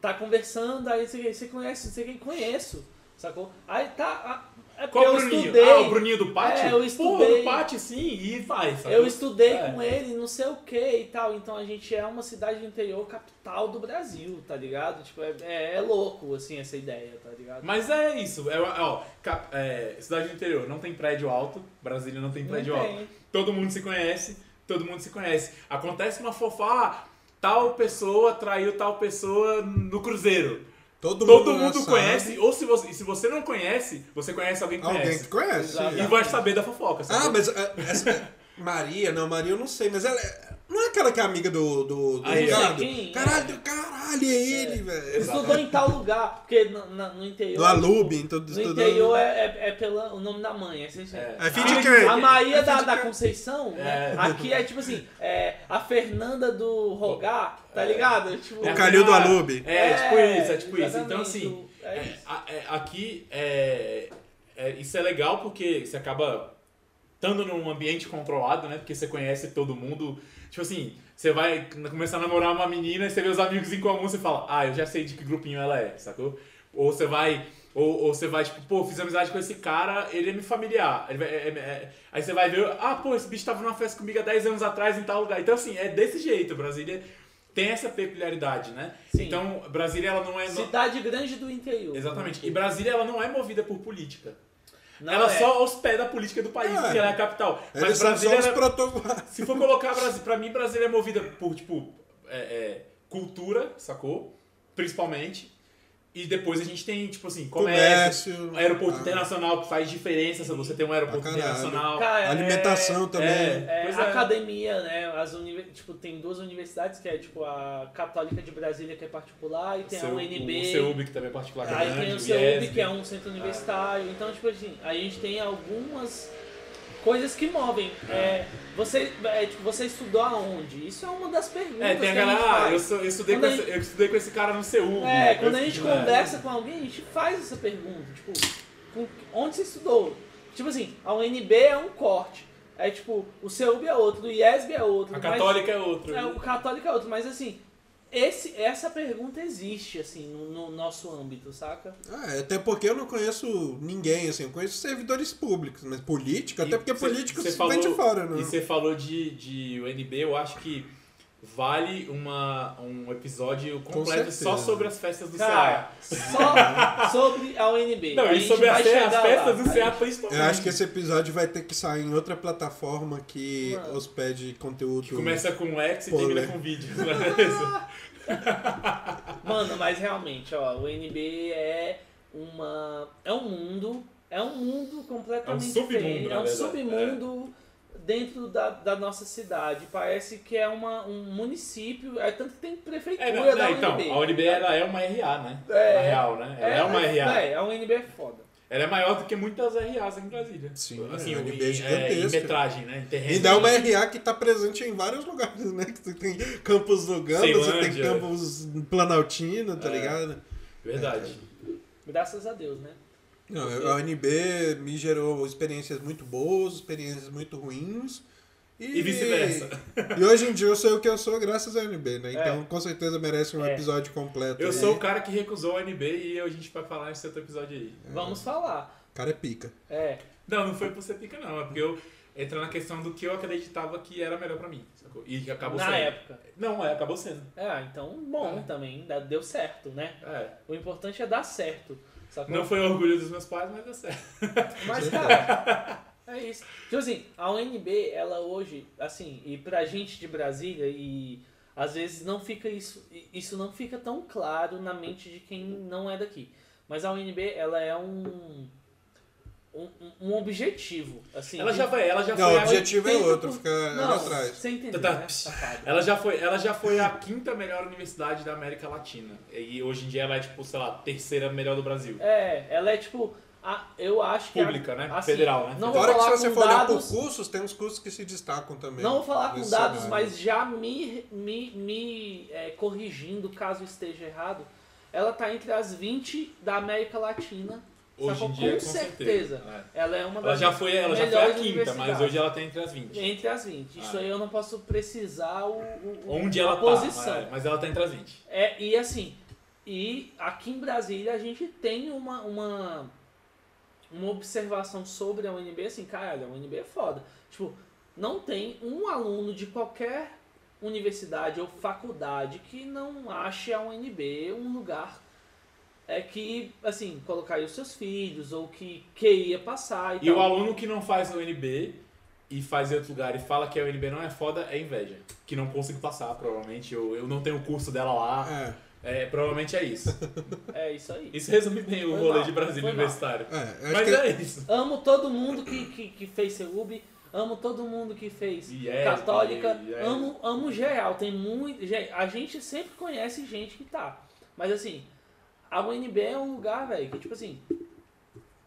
tá conversando, aí você, você conhece, você quem conheço, sacou? Aí tá. É Qual eu o Bruninho? estudei. Ah, o Bruninho do Pátio? É, eu estudei. do Pátio, sim, e faz. sabe? Eu estudei É. com ele, não sei o que e tal. Então a gente é uma cidade do interior capital do Brasil, tá ligado? Tipo, é, é, é louco, assim, essa ideia, tá ligado? Mas é isso, é, ó, cap- é, cidade do interior, não tem prédio alto, Brasília não tem Não prédio alto. tem. Todo mundo se conhece, todo mundo se conhece. Acontece uma fofa, ah, tal pessoa traiu tal pessoa no cruzeiro. Todo, Todo mundo sabe. conhece, ou se você, se você não conhece, você conhece alguém que Alguém conhece. que conhece. E vai saber da fofoca, sabe? Ah, mas é, essa- Maria, não, Maria eu não sei, mas ela é- não é aquela que é amiga do, do, do Aí, Ricardo? quem? Caralho, caralho, é ele, velho. Estudou em tal lugar, porque no, na- no interior. No Alube, então No estudou- interior é, é, é pelo o nome da mãe, é, assim, É. É filho de quem? A Maria É da, da? Conceição, né? É. Aqui é tipo assim, é, a Fernanda do Rogar, tá ligado? Tipo, O Calil do Ah, Alube. É, tipo isso, é tipo isso. Então, assim, é É, é, aqui é, é- isso é legal porque você acaba estando num ambiente controlado, né? Porque você conhece todo mundo. Tipo assim, você vai começar a namorar uma menina e você vê os amigos em comum, você fala, ah, eu já sei de que grupinho ela é, sacou? Ou você vai. Ou, ou você vai, tipo, pô, fiz amizade com esse cara, ele é me familiar. Ele vai- é- é- é- aí você vai ver, ah, pô, esse bicho tava numa festa comigo há 10 anos atrás em tal lugar. Então, assim, é desse jeito. Brasília tem essa peculiaridade, né? Sim. Então, Brasília, ela não é. Cidade grande do interior. Exatamente. E Brasília ela não é movida por política. Não ela é. só hospeda a política do país, É. porque ela é a capital. Eles Mas são Brasília, ela- protocolos. se for colocar Brasília, pra mim Brasília é movida por tipo é, é, cultura, sacou? Principalmente. E depois a gente tem, tipo assim, comércio, Comércio. aeroporto ah, internacional que faz diferença se você tem um aeroporto internacional. Cara, é- Alimentação também. É, Pois é. academia, né? As univer... tipo, tem duas universidades, que é tipo a Católica de Brasília, que é particular, e tem Seu- a UNB. O CEUB, que também é particular Aí grande, tem o CEUB, que é um centro universitário. Então, tipo assim, a gente tem algumas coisas que movem. É, você, é, tipo, você estudou aonde? Isso é uma das perguntas É, tem a gente galera, ah, eu, sou- eu estudei com a esse, eu estudei com esse cara no CEUB. É, quando a gente conversa com alguém, a gente faz essa pergunta, tipo, com- onde você estudou? Tipo assim, a UNB é um corte. É tipo, o CEUB é outro, o IESB é outro. A mas- católica é outro. é, o católico é outro, mas assim, esse, essa pergunta existe, assim, no, no nosso âmbito, saca? Ah, até porque eu não conheço ninguém, assim, eu conheço servidores públicos, mas política, até porque E cê- político cê se falou- vem de fora, né? E você falou de, de UNB, eu acho que vale uma, um episódio completo só sobre as festas do Cara, CA. só sobre a UNB. Não, A e gente sobre vai as, festas lá. do CA gente- principalmente. Eu acho que esse episódio vai ter que sair em outra plataforma que Mano. hospede conteúdo. Que começa com X e termina com vídeo. não é isso? Mano, mas realmente, ó, o NB é uma. É um mundo. É um mundo completamente É um submundo, diferente. na É um verdade, submundo dentro da, da nossa cidade. Parece que é uma, um município. É tanto que tem prefeitura É, não, da não, então, UNB. a UNB ela é uma RA, né? É. Na real, né? Ela é, uma RA. É, a UNB é foda. Ela é maior do que muitas RAs em Brasília. Sim, assim, a em- UNB é gigantesca. em metragem, né? Em terreno. E dá uma RA que tá presente em vários lugares, né? Que você tem campus no Gamba, você tem campus no Planaltino, tá É. ligado? Verdade. Graças a Deus, né? Não, a UNB me gerou experiências muito boas, experiências muito ruins. E vice-versa. E hoje em dia eu sou o que eu sou graças à UNB, né? Então É. com certeza merece um É. episódio completo. Eu aí. sou o cara que recusou a UNB e a gente vai falar nesse outro episódio aí. Vamos falar. O cara é pica. É. Não, não foi por ser pica, não. É porque eu entra na questão do que eu acreditava que era melhor pra mim. Sacou? E acabou Na sendo. época. Não, é, acabou sendo. É, então bom É. também. Deu certo, né? É. O importante é dar certo. Sacou? Não foi orgulho dos meus pais, mas deu certo. Mas, cara, é isso. Tipo assim, a UNB, ela hoje, assim, e pra gente de Brasília, e às vezes não fica isso, isso não fica tão claro na mente de quem não é daqui. Mas a UNB, ela é um, um, um objetivo, assim. Ela já vai, ela já Não, foi o a- objetivo é 80%. outro, ficar Não, lá atrás. você entendeu, Tá, né, pss. safado? Ela já, foi, ela já foi a quinta melhor universidade da América Latina. E hoje em dia ela é, tipo, sei lá, terceira melhor do Brasil. É, ela é tipo, a, eu acho que... a- Pública, né? assim, Federal, né? Não vou Fora que falar se você com for olhar por dados... cursos, tem uns cursos que se destacam também. Não vou falar com dados, cenário. mas já me, me, me é, corrigindo caso esteja errado. Ela tá entre as 20 da América Latina Hoje em dia, com com certeza. certeza. Ela é uma Ela das já foi, ela já foi a quinta, mas hoje ela tá entre as 20. Entre as 20. Isso Ah. aí eu não posso precisar o, o- Onde ela posição. tá, é, mas ela tá entre as 20. É, e assim, e aqui em Brasília a gente tem uma, uma, uma observação sobre a UNB, assim, caralho, a UNB é foda. Tipo, não tem um aluno de qualquer universidade ou faculdade que não ache a UNB um lugar é que, assim, colocaria os seus filhos ou que queria passar e, E o tal. aluno que não faz o UNB e faz em outro lugar e fala que a UNB não é foda, é inveja. Que não consigo passar, provavelmente. Eu, eu não tenho o curso dela lá. É, É, provavelmente é isso. É isso aí. Isso resume bem o Foi rolê mal, de Brasília. Universitário. é, Mas que é isso. Amo todo mundo que, que, que fez CEUB, amo todo mundo que fez é, católica, é. amo, amo geral. Tem muito. gente, A gente sempre conhece gente que tá. Mas assim, a UNB é um lugar, velho, que tipo assim.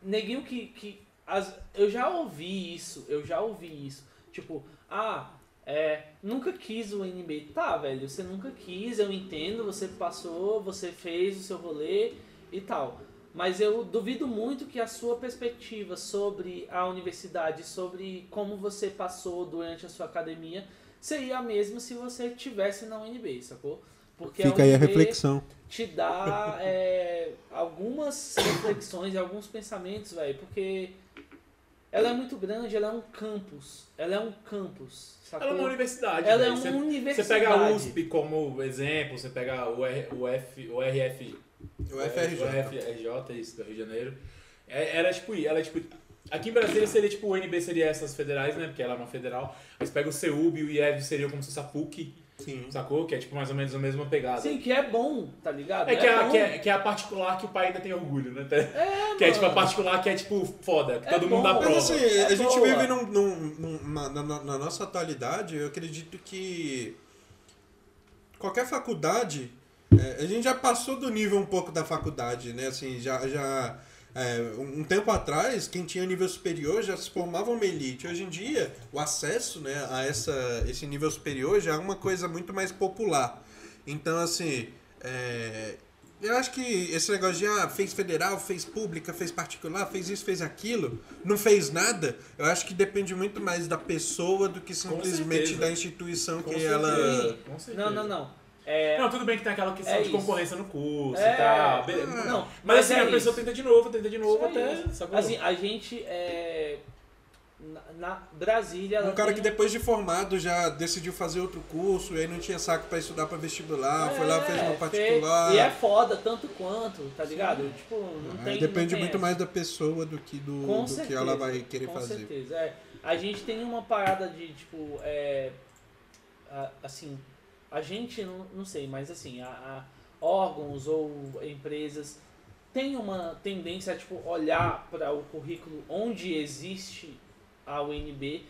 Neguinho que. que as, eu já ouvi isso, eu já ouvi isso. Tipo, ah, é, nunca quis o UNB. Tá, velho, você nunca quis, eu entendo, você passou, você fez o seu rolê e tal. Mas eu duvido muito que a sua perspectiva sobre a universidade, sobre como você passou durante a sua academia, seria a mesma se você tivesse na UNB, sacou? Porque Fica aí a UNB reflexão. Te dá é, algumas reflexões e alguns pensamentos, velho, porque ela é muito grande, ela é um campus. Ela é um campus, sacou? Ela é uma universidade. Ela é velho. uma Você- universidade. Você pega a USP como exemplo, você pega o, R, o, F, o RF. O FRJ. O FRJ, isso, do Rio de Janeiro. É- Era tipo, ela é tipo. Aqui em Brasília seria tipo, o UNB seria essas federais, né? Porque ela é uma federal. Aí você pega o CEUB e o IEV seria como se fosse a PUC, Sim. sacou? Que é tipo mais ou menos a mesma pegada. Sim, que é bom, tá ligado? É que é, bom. que, é, que é a particular que o pai ainda tem orgulho, né? É, que é tipo a particular que é tipo foda, que É todo mundo bom. dá Mas prova. Mas assim, É a gente boa. vive num, num- num- na, na- na nossa atualidade, eu acredito que qualquer faculdade, é, a gente já passou do nível um pouco da faculdade, né? Assim, já, já é, um tempo atrás, quem tinha nível superior já se formava uma elite. Hoje em dia, o acesso né, a essa, esse nível superior já é uma coisa muito mais popular. Então, assim, é, eu acho que esse negócio de ah, fez federal, fez pública, fez particular, fez isso, fez aquilo, não fez nada, eu acho que depende muito mais da pessoa do que simplesmente da instituição Com que certeza. ela. Não, não, não. É, Não, tudo bem que tem aquela questão É de isso. concorrência no curso É, e tal. beleza. não, Mas, assim, é a pessoa isso. tenta de novo, tenta de novo Isso aí. até. Assim, a gente é. Na, na Brasília. Um cara tem- que depois de formado já decidiu fazer outro curso, e aí não tinha saco pra estudar pra vestibular, foi lá, fez É, uma fe- particular. E é foda tanto quanto, tá ligado? Tipo, não Aí tem. depende não tem muito essa. mais da pessoa do que do, Com do que certeza, ela vai querer com fazer. certeza, é. A gente tem uma parada de, tipo, é, assim, a gente, não, não sei, mas assim, a, a órgãos ou empresas têm uma tendência a, tipo, olhar para o currículo onde existe a UNB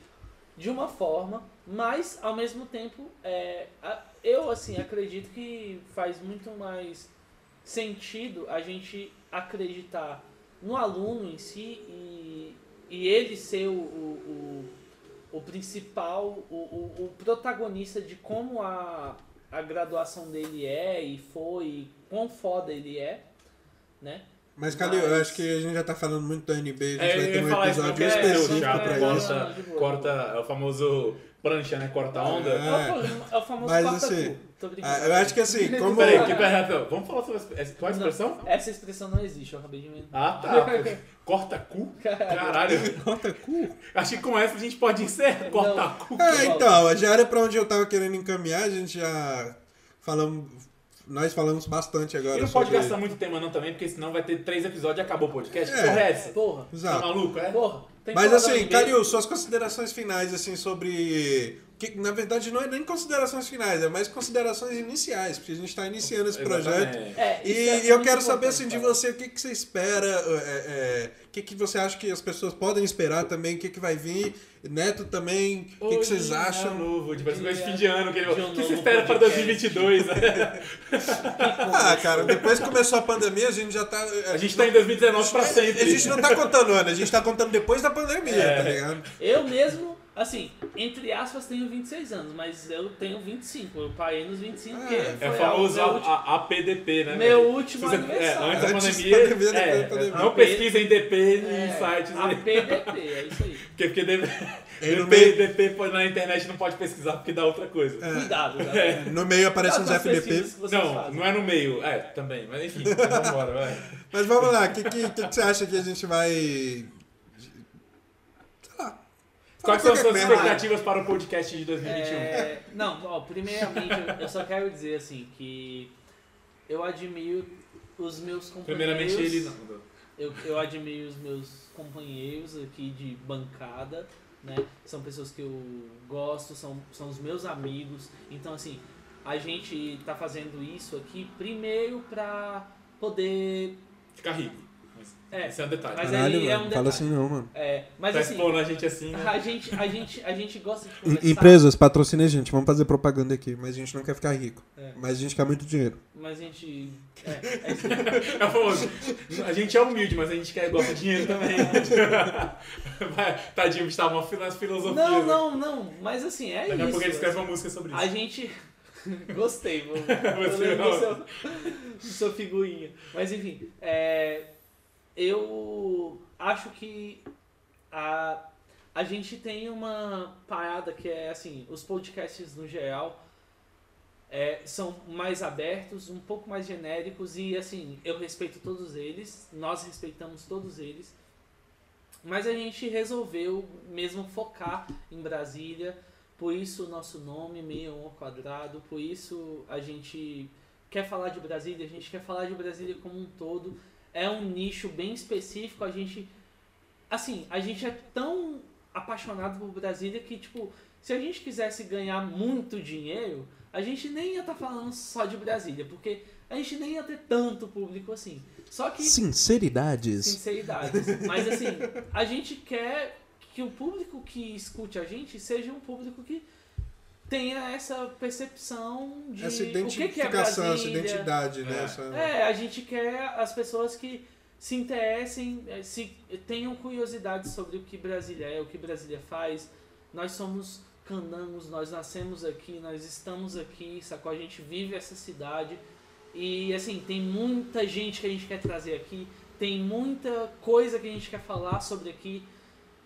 de uma forma, mas, ao mesmo tempo, é, eu, assim, acredito que faz muito mais sentido a gente acreditar no aluno em si e, e ele ser o, o, o, o principal, o, o, o protagonista de como a, a graduação dele é e foi, e quão foda ele é, né? Mas, Calil, eu Mas- acho que a gente já tá falando muito da NB, a gente É, vai eu ter um episódio específico chato, pra é, isso. Corta, é o famoso prancha, né? Corta a onda. É. É, o, fa- é famoso Mas, corta-cu. assim. Ah, eu acho que assim, como. Peraí, que peraí. Vamos falar sobre essa- qual a Não, expressão? essa expressão não existe, eu acabei de inventar. Ah, tá. Corta cu? Caralho. Corta cu? Acho que com essa a gente pode encerrar. Corta cu. É, então, já era pra onde eu tava querendo encaminhar, a gente já falamos. Nós falamos bastante agora. E não pode gastar muito tema não também, porque senão vai ter três episódios e acabou o podcast. É. Porra, é essa? Porra, Tá Exato. maluco, é? porra. Mas assim. Calil, suas considerações finais, assim, sobre. Que, na verdade, não é nem considerações finais, é mais considerações iniciais, porque a gente está iniciando esse projeto. É, E, é e eu quero saber assim, de cara. você o que, que você espera, é, é, o que, que você acha que as pessoas podem esperar também, o que, que vai vir, Neto também, o que, que vocês é acham? novo, tipo, esse Dia fim de ano que ele de um O que você espera para podcast. 2022? né? Ah, cara, depois que começou a pandemia, a gente já tá. A gente tá em 2019 pra sempre. A gente não tá contando ano, a gente tá contando depois da pandemia, É. tá ligado? Eu mesmo Assim, entre aspas, tenho 26 anos, mas eu tenho 25. Eu parei nos 25 porque É, foi É famoso meu a, último, a, APDP, né? meu velho? último você- é, aniversário. antes da pandemia, pandemia, é, da pandemia. não pesquisem DP em É, sites a aí. PDP, é isso aí. Porque, porque DP, DP, meio- DP na internet não pode pesquisar porque dá outra coisa. Cuidado, É. galera. No meio aparece uns FDP. Não, fazem. não é no meio. É, também. Mas enfim, vamos embora, vai. Mas vamos lá, o que, que, que, que você acha que a gente vai. Quais são as suas merda. expectativas para o podcast de 2021? É, não, ó, primeiramente eu- eu só quero dizer assim que eu admiro os meus companheiros. Primeiramente ele não. Eu, eu admiro os meus companheiros aqui de bancada, né? São pessoas que eu gosto, são, são os meus amigos. Então, assim, a gente tá fazendo isso aqui primeiro pra poder. Ficar rico. Mas É, Esse é um detalhe. mas Caralho, aí é mano. um Fala detalhe. assim não, mano. É, mas tá assim, expondo a gente assim, né? a gente, a, gente, a gente gosta de conversar. Empresas, patrocina a gente. Vamos fazer propaganda aqui. Mas a gente não quer ficar rico. É. Mas a gente quer muito dinheiro. Mas a gente. É, é. É famoso. A gente é humilde, mas a gente quer, gosta de dinheiro também. Vai, tadinho, está uma fil- nas filosofias. Não, né? não, não. Mas assim, é Daqui a isso. pouco ele escreve uma música sobre isso. A gente. Gostei, vou, Você do seu, do seu figurinha. Mas enfim, é, eu acho que a, a gente tem uma parada que é assim, os podcasts no geral é, são mais abertos, um pouco mais genéricos e assim, eu respeito todos eles, nós respeitamos todos eles. Mas a gente resolveu mesmo focar em Brasília, por isso o nosso nome, 61 ao quadrado, por isso a gente quer falar de Brasília, a gente quer falar de Brasília como um todo. É um nicho bem específico, a gente. Assim, a gente é tão apaixonado por Brasília que, tipo, se a gente quisesse ganhar muito dinheiro, a gente nem ia estar falando só de Brasília, porque a gente nem ia ter tanto público assim. Só que Sinceridades. sinceridade. Mas assim, a gente quer que o público que escute a gente seja um público que tenha essa percepção de Essa o que, que é identificação, essa Brasília. identidade, né? É. Essa... É, a gente quer as pessoas que se interessem, eh, se tenham curiosidade sobre o que Brasília é, o que Brasília faz. Nós somos candangos, nós nascemos aqui, nós estamos aqui, sacou? A gente vive essa cidade. E assim, tem muita gente que a gente quer trazer aqui, tem muita coisa que a gente quer falar sobre aqui.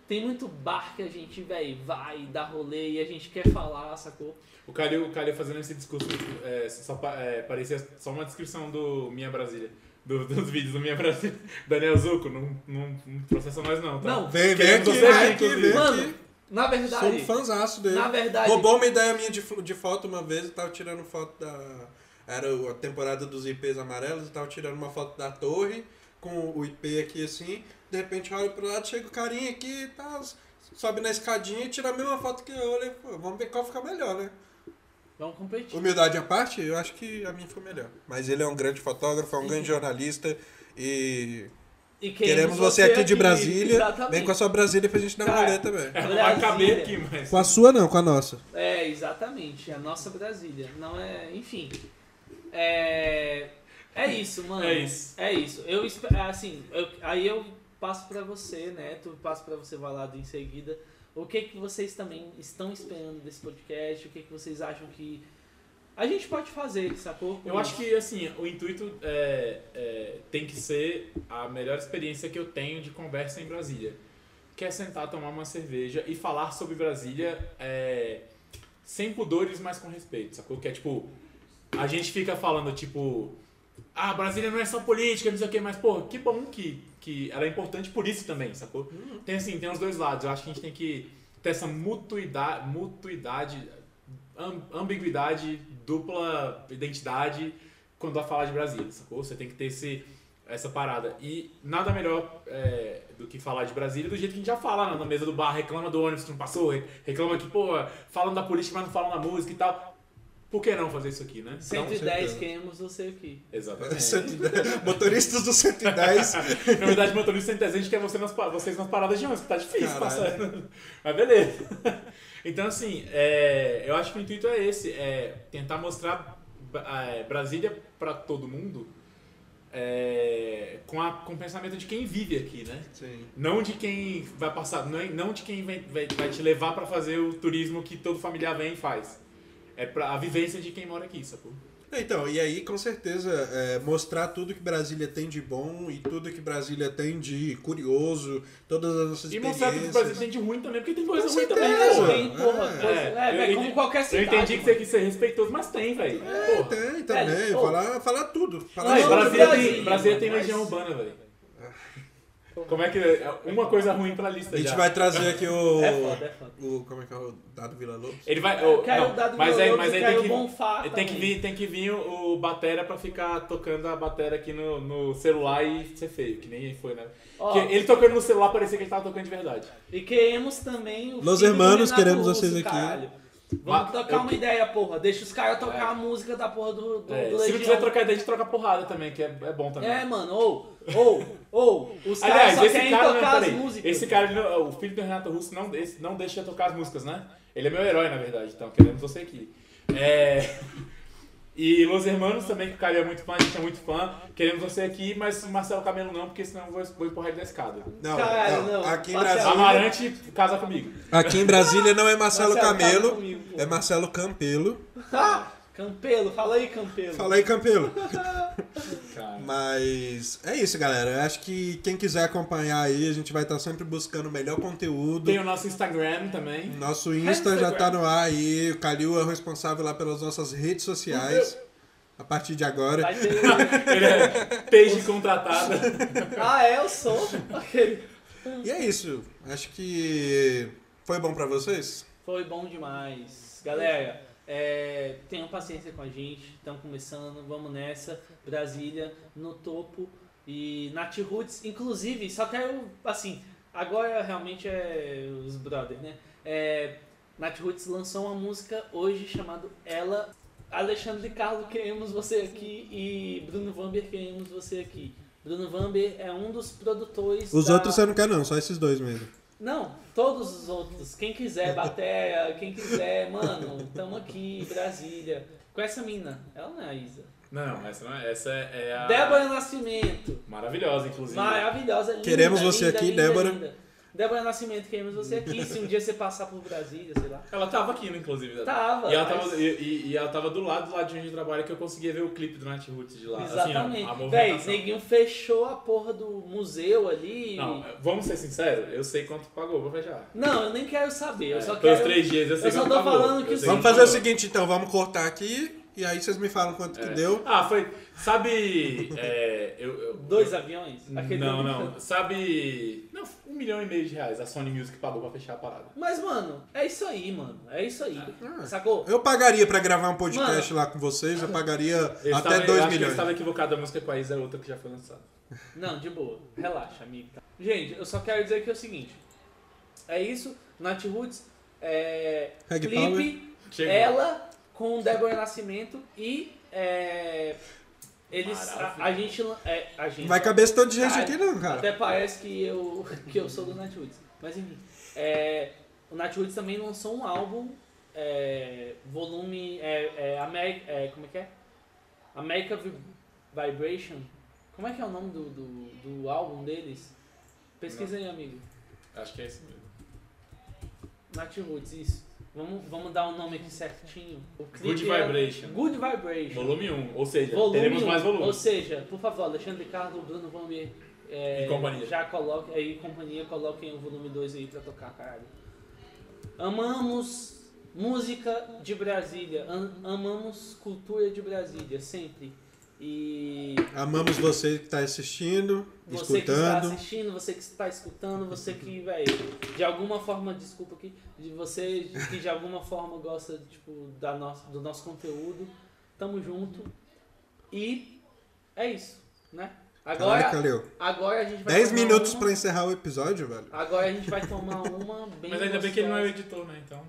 Tem muito bar que a gente, velho, vai dar rolê e a gente quer falar, sacou? O Calil, o Calil fazendo esse discurso é, só é, parecia só uma descrição do Minha Brasília. do- dos vídeos do Minha Brasília. Daniel Zuco, não, não, não processa nós não, tá? Não, Vem, vem aqui, você vem aqui, vem Mano, aqui. Na Sou verdade, um fãzaço dele. na verdade, Roubou uma ideia minha de, de foto uma vez, eu tava tirando foto da. Era a temporada dos IPs amarelos, eu tava tirando uma foto da torre, com o IP aqui assim, de repente eu olho pro lado, chega o carinha aqui e tal, sobe na escadinha e tira a mesma foto que eu, olhei, pô, vamos ver qual fica melhor, né? vamos competir. Humildade à parte, eu acho que a minha foi melhor. Mas ele é um grande fotógrafo, é um grande jornalista e E queremos você aqui de Brasília. Exatamente. Vem com a sua Brasília pra gente dar um rolê também. É, não vai caber aqui, mas. Com a sua não, com a nossa. É, exatamente. A nossa Brasília. Não é. Enfim. É. É isso, mano. É isso. É isso. Eu assim, eu- aí eu passo pra você, né? Tu passo pra você Valado em seguida. O que que vocês também estão esperando desse podcast? O que que vocês acham que a gente pode fazer, sacou? Eu acho que, assim, o intuito é, é, tem que ser a melhor experiência que eu tenho de conversa em Brasília. Que é sentar, tomar uma cerveja e falar sobre Brasília é, sem pudores, mas com respeito, sacou? Que é tipo, a gente fica falando, tipo, ah, Brasília não é só política, não sei o quê, mas, pô, que bom que, que ela é importante por isso também, sacou? Tem assim, tem os dois lados. Eu acho que a gente tem que ter essa mutuidade, mutuidade am- ambiguidade, dupla identidade quando vai falar de Brasília, sacou? Você tem que ter esse, essa parada. E nada melhor é, do que falar de Brasília do jeito que a gente já fala na- na mesa do bar, reclama do ônibus que não passou, re- reclama que, pô, falam da política, mas não falam da música e tal. Por que não fazer isso aqui, né? Então, 110 certeza. queremos você aqui. exatamente. 110. Motoristas do 110. Na verdade, motorista sem a gente quer você nas, vocês nas paradas de ônibus, que tá difícil Caralho. passar. Mas beleza. Então, assim, é, eu acho que o intuito é esse, é tentar mostrar é, Brasília para todo mundo é, com, a, com o pensamento de quem vive aqui, né? Sim. Não de quem vai passar, não, é- não de quem vai, vai, vai te levar pra fazer o turismo que todo familiar vem e faz. É pra, a vivência de quem mora aqui, sacou? Então, e aí, com certeza, é, mostrar tudo que Brasília tem de bom e tudo que Brasília tem de curioso, todas as nossas E mostrar tudo que o Brasil experiências. tem de ruim também, porque tem coisa Com ruim também, certeza. né? Tem, porra, É. coisa, é, eu como entendi- qualquer Eu cidade. entendi que mano. você quis ser respeitoso, mas tem, velho. É, Porra. tem também. Ô. falar, falar tudo. Falar Não, e Brasília, tem, Brasília tem mas- legião urbana, velho. Como é que. é Uma coisa ruim pra lista A gente já. vai trazer aqui o. É foda, é foda. o como é que é o Dado Vila Lobos? Ele vai. Oh, quero não, o dado mas aí, Lobos mas aí tem o que, Bonfá tem que vir, tem que vir o, o batera pra ficar tocando a batera aqui no, no celular e ser feio, que nem foi, né? Porque ele tocando no celular parecia que ele tava tocando de verdade. E queremos também o Los hermanos, queremos Russo, vocês aqui. caralho. Vamos Mas trocar eu uma ideia, porra. Deixa os caras tocar É. a música da porra do, do, É, do se não quiser trocar ideia, a gente troca porrada também, que é, é bom também. É, mano, ou, ou, ou, os caras só esse querem cara, tocar não, as músicas. esse cara, o filho do Renato Russo não, esse não deixa tocar as músicas, né? Ele é meu herói, na verdade, então queremos você aqui. É... E Los Hermanos também, que o cara é muito fã, a gente é muito fã. Queremos você aqui, mas o Marcelo Camelo não, porque senão eu vou, vou empurrar ele da escada. Não, Caralho, não, não. Aqui em. Brasília. Amarante, casa comigo. Aqui em Brasília não é Marcelo, Marcelo, Camelo, é Marcelo Campelo. Campelo, fala aí, Campelo. Fala aí, Campelo. Mas é isso, galera. Eu acho que quem quiser acompanhar aí, a gente vai estar sempre buscando o melhor conteúdo. Tem o nosso Instagram também. Nosso Insta já tá no ar aí. O Calil é o responsável lá pelas nossas redes sociais. A partir de agora. Vai ter... Ele é peixe contratada. Ah, é, eu sou. Aquele. E é isso. Acho que foi bom pra vocês? Foi bom demais. Galera, é, tenham paciência com a gente. Estamos começando, vamos nessa. Brasília, no topo. E Nat Roots, inclusive, só quero, assim, agora realmente é os brothers, né? É, Nat Roots lançou uma música hoje chamada Ela. Alexandre Carlos, queremos você aqui. E Bruno Vamber, queremos você aqui. Bruno Vamber é um dos produtores. Os da- outros você não quer não, só esses dois mesmo. Não, todos os outros. Quem quiser, Batéria, quem quiser, mano, tamo aqui, Brasília. Com essa mina. Ela não é a Isa. Não, essa não é. Essa é a. Débora Nascimento. Maravilhosa, inclusive. Maravilhosa, linda. Queremos você linda, aqui, linda, Débora. linda. Débora Nascimento, queremos você aqui. Se um dia você passar por Brasília, sei lá. Ela tava aqui, né, inclusive. Tava, E ela mas- tava, e, e- e ela tava do lado do lado de onde eu trabalho que eu conseguia ver o clipe do Night Roots de lá. Exatamente. Assim, ó, a Véi, neguinho fechou a porra do museu ali. Não, vamos ser sinceros, eu sei quanto pagou pra fechar. Não, eu nem quero saber. Eu É, só pelos quero. três dias, eu sei eu só tô pagou. falando que Eu o Vamos fazer o pagou. seguinte então, vamos cortar aqui e aí vocês me falam quanto que É. deu. Ah, foi. Sabe. é, eu, eu- Dois aviões? Aquele Não, não. Sabe. Não, um milhão e meio de reais a Sony Music pagou pra fechar a parada. Mas, mano, é isso aí, mano. É isso aí. Ah. Sacou? Eu pagaria pra gravar um podcast lá com vocês, eu pagaria Eu até estava- eu 2 acho que eu milhões. estava equivocado, a música com a Isa é outra que já foi lançada. Não, de boa. Relaxa, amigo. Gente, eu só quero dizer que é o seguinte. É isso, Nat Roots, é, clipe, Chegou. ela com Débora Nascimento e é, eles, a, a gente, é, a gente, Não vai caber esse tanto de gente Cara, aqui não, cara. Até parece que eu, que eu sou do Nat Roots. Mas enfim, é, o Nat Roots também lançou um álbum, é, volume, é, é, Ameri- é, como é que é? America Vi- Vibration. Como é que é o nome do, do, do álbum deles? Pesquisa aí, amigo. Acho que é esse mesmo. Nat Roots, isso. Vamos, vamos dar o nome aqui certinho. O Good é Vibration. Good Vibration. Volume 1, ou seja, Volume teremos um. mais volume. Ou seja, por favor, Alexandre Ricardo, Bruno Vamir é, E companhia. já coloque aí companhia, coloquem o volume 2 aí pra tocar, caralho. Amamos música de Brasília, am- amamos cultura de Brasília, sempre. E Amamos você que tá assistindo, você que está escutando. assistindo, você que está escutando, você que, velho, de alguma forma, desculpa aqui, de você que de alguma forma gosta, tipo, da nossa, do nosso conteúdo, tamo junto. E é isso, né? Agora, Caraca, agora a gente vai 10 tomar minutos uma, pra encerrar o episódio, velho. Agora a gente vai tomar uma bem Mas ainda bem que ele não é o editor, né? Então.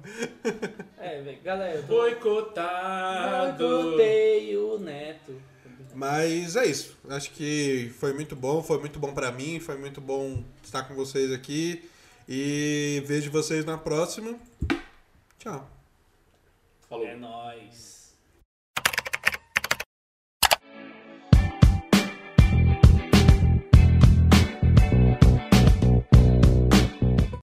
É, velho, galera, tô... Boicotado! Boicotei o Neto. Mas é isso. Acho que foi muito bom, foi muito bom pra mim, foi muito bom estar com vocês aqui. E vejo vocês na próxima. Tchau. Falou. É nóis.